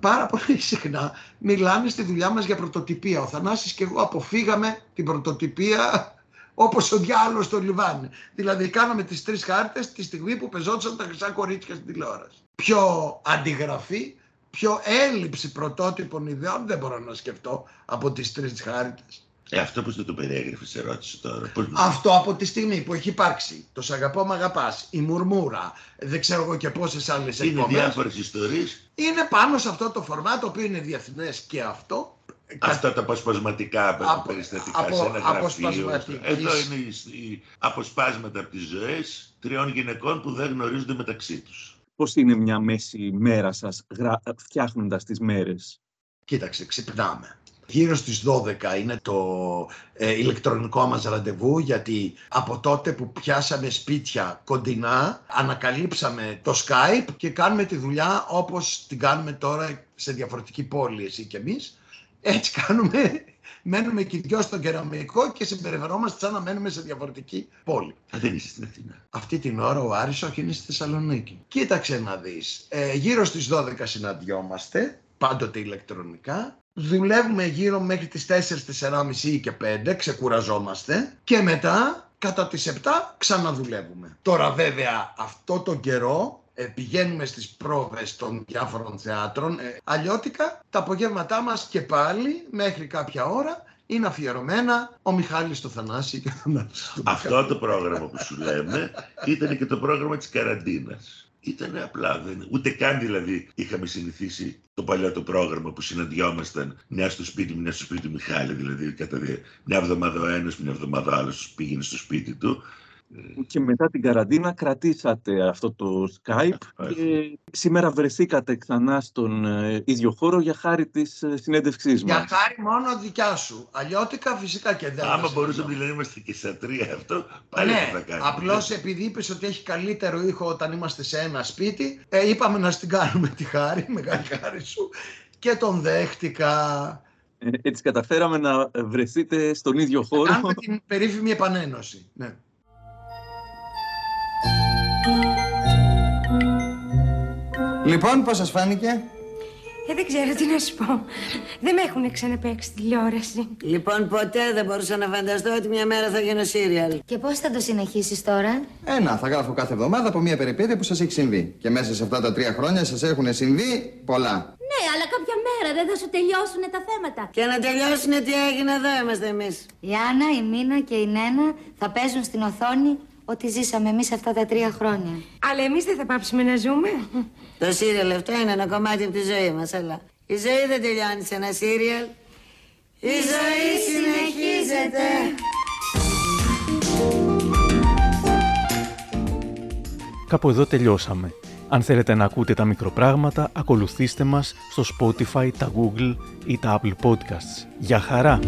πάρα πολύ συχνά μιλάμε στη δουλειά μας για πρωτοτυπία. Ο Θανάσης και εγώ αποφύγαμε την πρωτοτυπία όπως ο διάλογος στο Λιβάνι. Δηλαδή κάναμε τις τρεις χάρτες τη στιγμή που πεζόντουσαν τα χρυσά κορίτσια στην τηλεόραση. Πιο αντιγραφή, πιο έλλειψη πρωτότυπων ιδεών δεν μπορώ να σκεφτώ από τις τρεις χάρτες. Ε, αυτό πώς δεν το περιέγραφες, ερώτηση τώρα. Πώς... Αυτό από τη στιγμή που έχει υπάρξει το «Σ' αγαπώ μ' αγαπάς», η Μουρμούρα, δεν ξέρω εγώ και πόσες άλλες Είναι εκπομπές. διάφορες ιστορίες. Είναι πάνω σε αυτό το φορμάτ, το οποίο είναι διεθνές και αυτό. Αυτά τα αποσπασματικά Από- περιστατικά από- σε ένα γραφείο. αποσπασματικής. Εδώ είναι οι, οι αποσπάσματα από τις ζωές τριών γυναικών που δεν γνωρίζονται μεταξύ τους. Πώς είναι μια μέση μέρα σας γρα... φτιάχνοντας τις μέρες; Κοίταξε, ξυπνάμε. Γύρω στις 12 είναι το ε, ηλεκτρονικό μας ραντεβού γιατί από τότε που πιάσαμε σπίτια κοντινά ανακαλύψαμε το Skype και κάνουμε τη δουλειά όπως την κάνουμε τώρα σε διαφορετική πόλη εσύ και εμείς. Έτσι κάνουμε, μένουμε και οι δυο στον κεραμικό και συμπεριφερόμαστε σαν να μένουμε σε διαφορετική πόλη. Α, δεν είσαι στην Αθήνα. Αυτή την ώρα ο Άρης όχι είναι στη Θεσσαλονίκη. Κοίταξε να δεις, ε, γύρω στις 12 συναντιόμαστε, πάντοτε ηλεκτρονικά. Δουλεύουμε γύρω μέχρι τις 4, 4.30 και 5, ξεκουραζόμαστε και μετά κατά τις 7 ξαναδουλεύουμε. Τώρα βέβαια αυτό τον καιρό ε, πηγαίνουμε στις πρόβες των διάφορων θεάτρων. Ε, αλλιώτικα τα απογεύματά μας και πάλι μέχρι κάποια ώρα είναι αφιερωμένα ο Μιχάλης στο Θανάση και τον Άλσο. Αυτό το πρόγραμμα που σου λέμε ήταν και το πρόγραμμα της καραντίνας. Ήταν απλά, δεν... ούτε καν δηλαδή είχαμε συνηθίσει το παλιό το πρόγραμμα που συναντιόμασταν μια στο σπίτι μου, μια στο σπίτι του Μιχάλη. Δηλαδή, κατά δι- μια εβδομάδα ο ένας, μια εβδομάδα ο άλλος πήγαινε στο σπίτι του. Και μετά την καραντίνα κρατήσατε αυτό το Skype και σήμερα βρεθήκατε ξανά στον ε, ίδιο χώρο για χάρη της ε, συνέντευξής Για μας. χάρη μόνο δικιά σου. Αλλιώτικα φυσικά και δεν. Άμα θα μπορούσαμε δηλαδή να είμαστε και στα τρία αυτό, πάλι ναι, δεν θα κάνουμε. απλώς επειδή είπες ότι έχει καλύτερο ήχο όταν είμαστε σε ένα σπίτι, ε, είπαμε να στην κάνουμε τη χάρη, [LAUGHS] μεγάλη χάρη σου και τον δέχτηκα. Ε, Έτσι καταφέραμε να βρεθείτε στον ίδιο χώρο. Κάνουμε την περίφημη επανένωση. Ναι. Λοιπόν, πώς σας φάνηκε; Ε, δεν ξέρω τι να σου πω. Δεν με έχουν ξαναπαίξει τηλεόραση. Λοιπόν, ποτέ δεν μπορούσα να φανταστώ ότι μια μέρα θα γίνω σύριαλ. Και πώς θα το συνεχίσεις τώρα; Ένα, θα γράφω κάθε εβδομάδα από μια περιπέτεια που σας έχει συμβεί. Και μέσα σε αυτά τα τρία χρόνια σας έχουν συμβεί πολλά. Ναι, αλλά κάποια μέρα δεν θα σου τελειώσουν τα θέματα. Και να τελειώσουν τι έγινε εδώ είμαστε εμείς. Η Άννα, η Μίνα και η Νένα θα παίζουν στην οθόνη ό,τι ζήσαμε εμείς αυτά τα τρία χρόνια. Αλλά εμείς δεν θα πάψουμε να ζούμε. Το σύριαλ αυτό είναι ένα κομμάτι από τη ζωή μας, αλλά η ζωή δεν τελειώνει σε ένα σύριαλ. Η ζωή συνεχίζεται. Κάπου εδώ τελειώσαμε. Αν θέλετε να ακούτε τα μικροπράγματα, ακολουθήστε μας στο Spotify, τα Google ή τα Apple Podcasts. Γεια χαρά!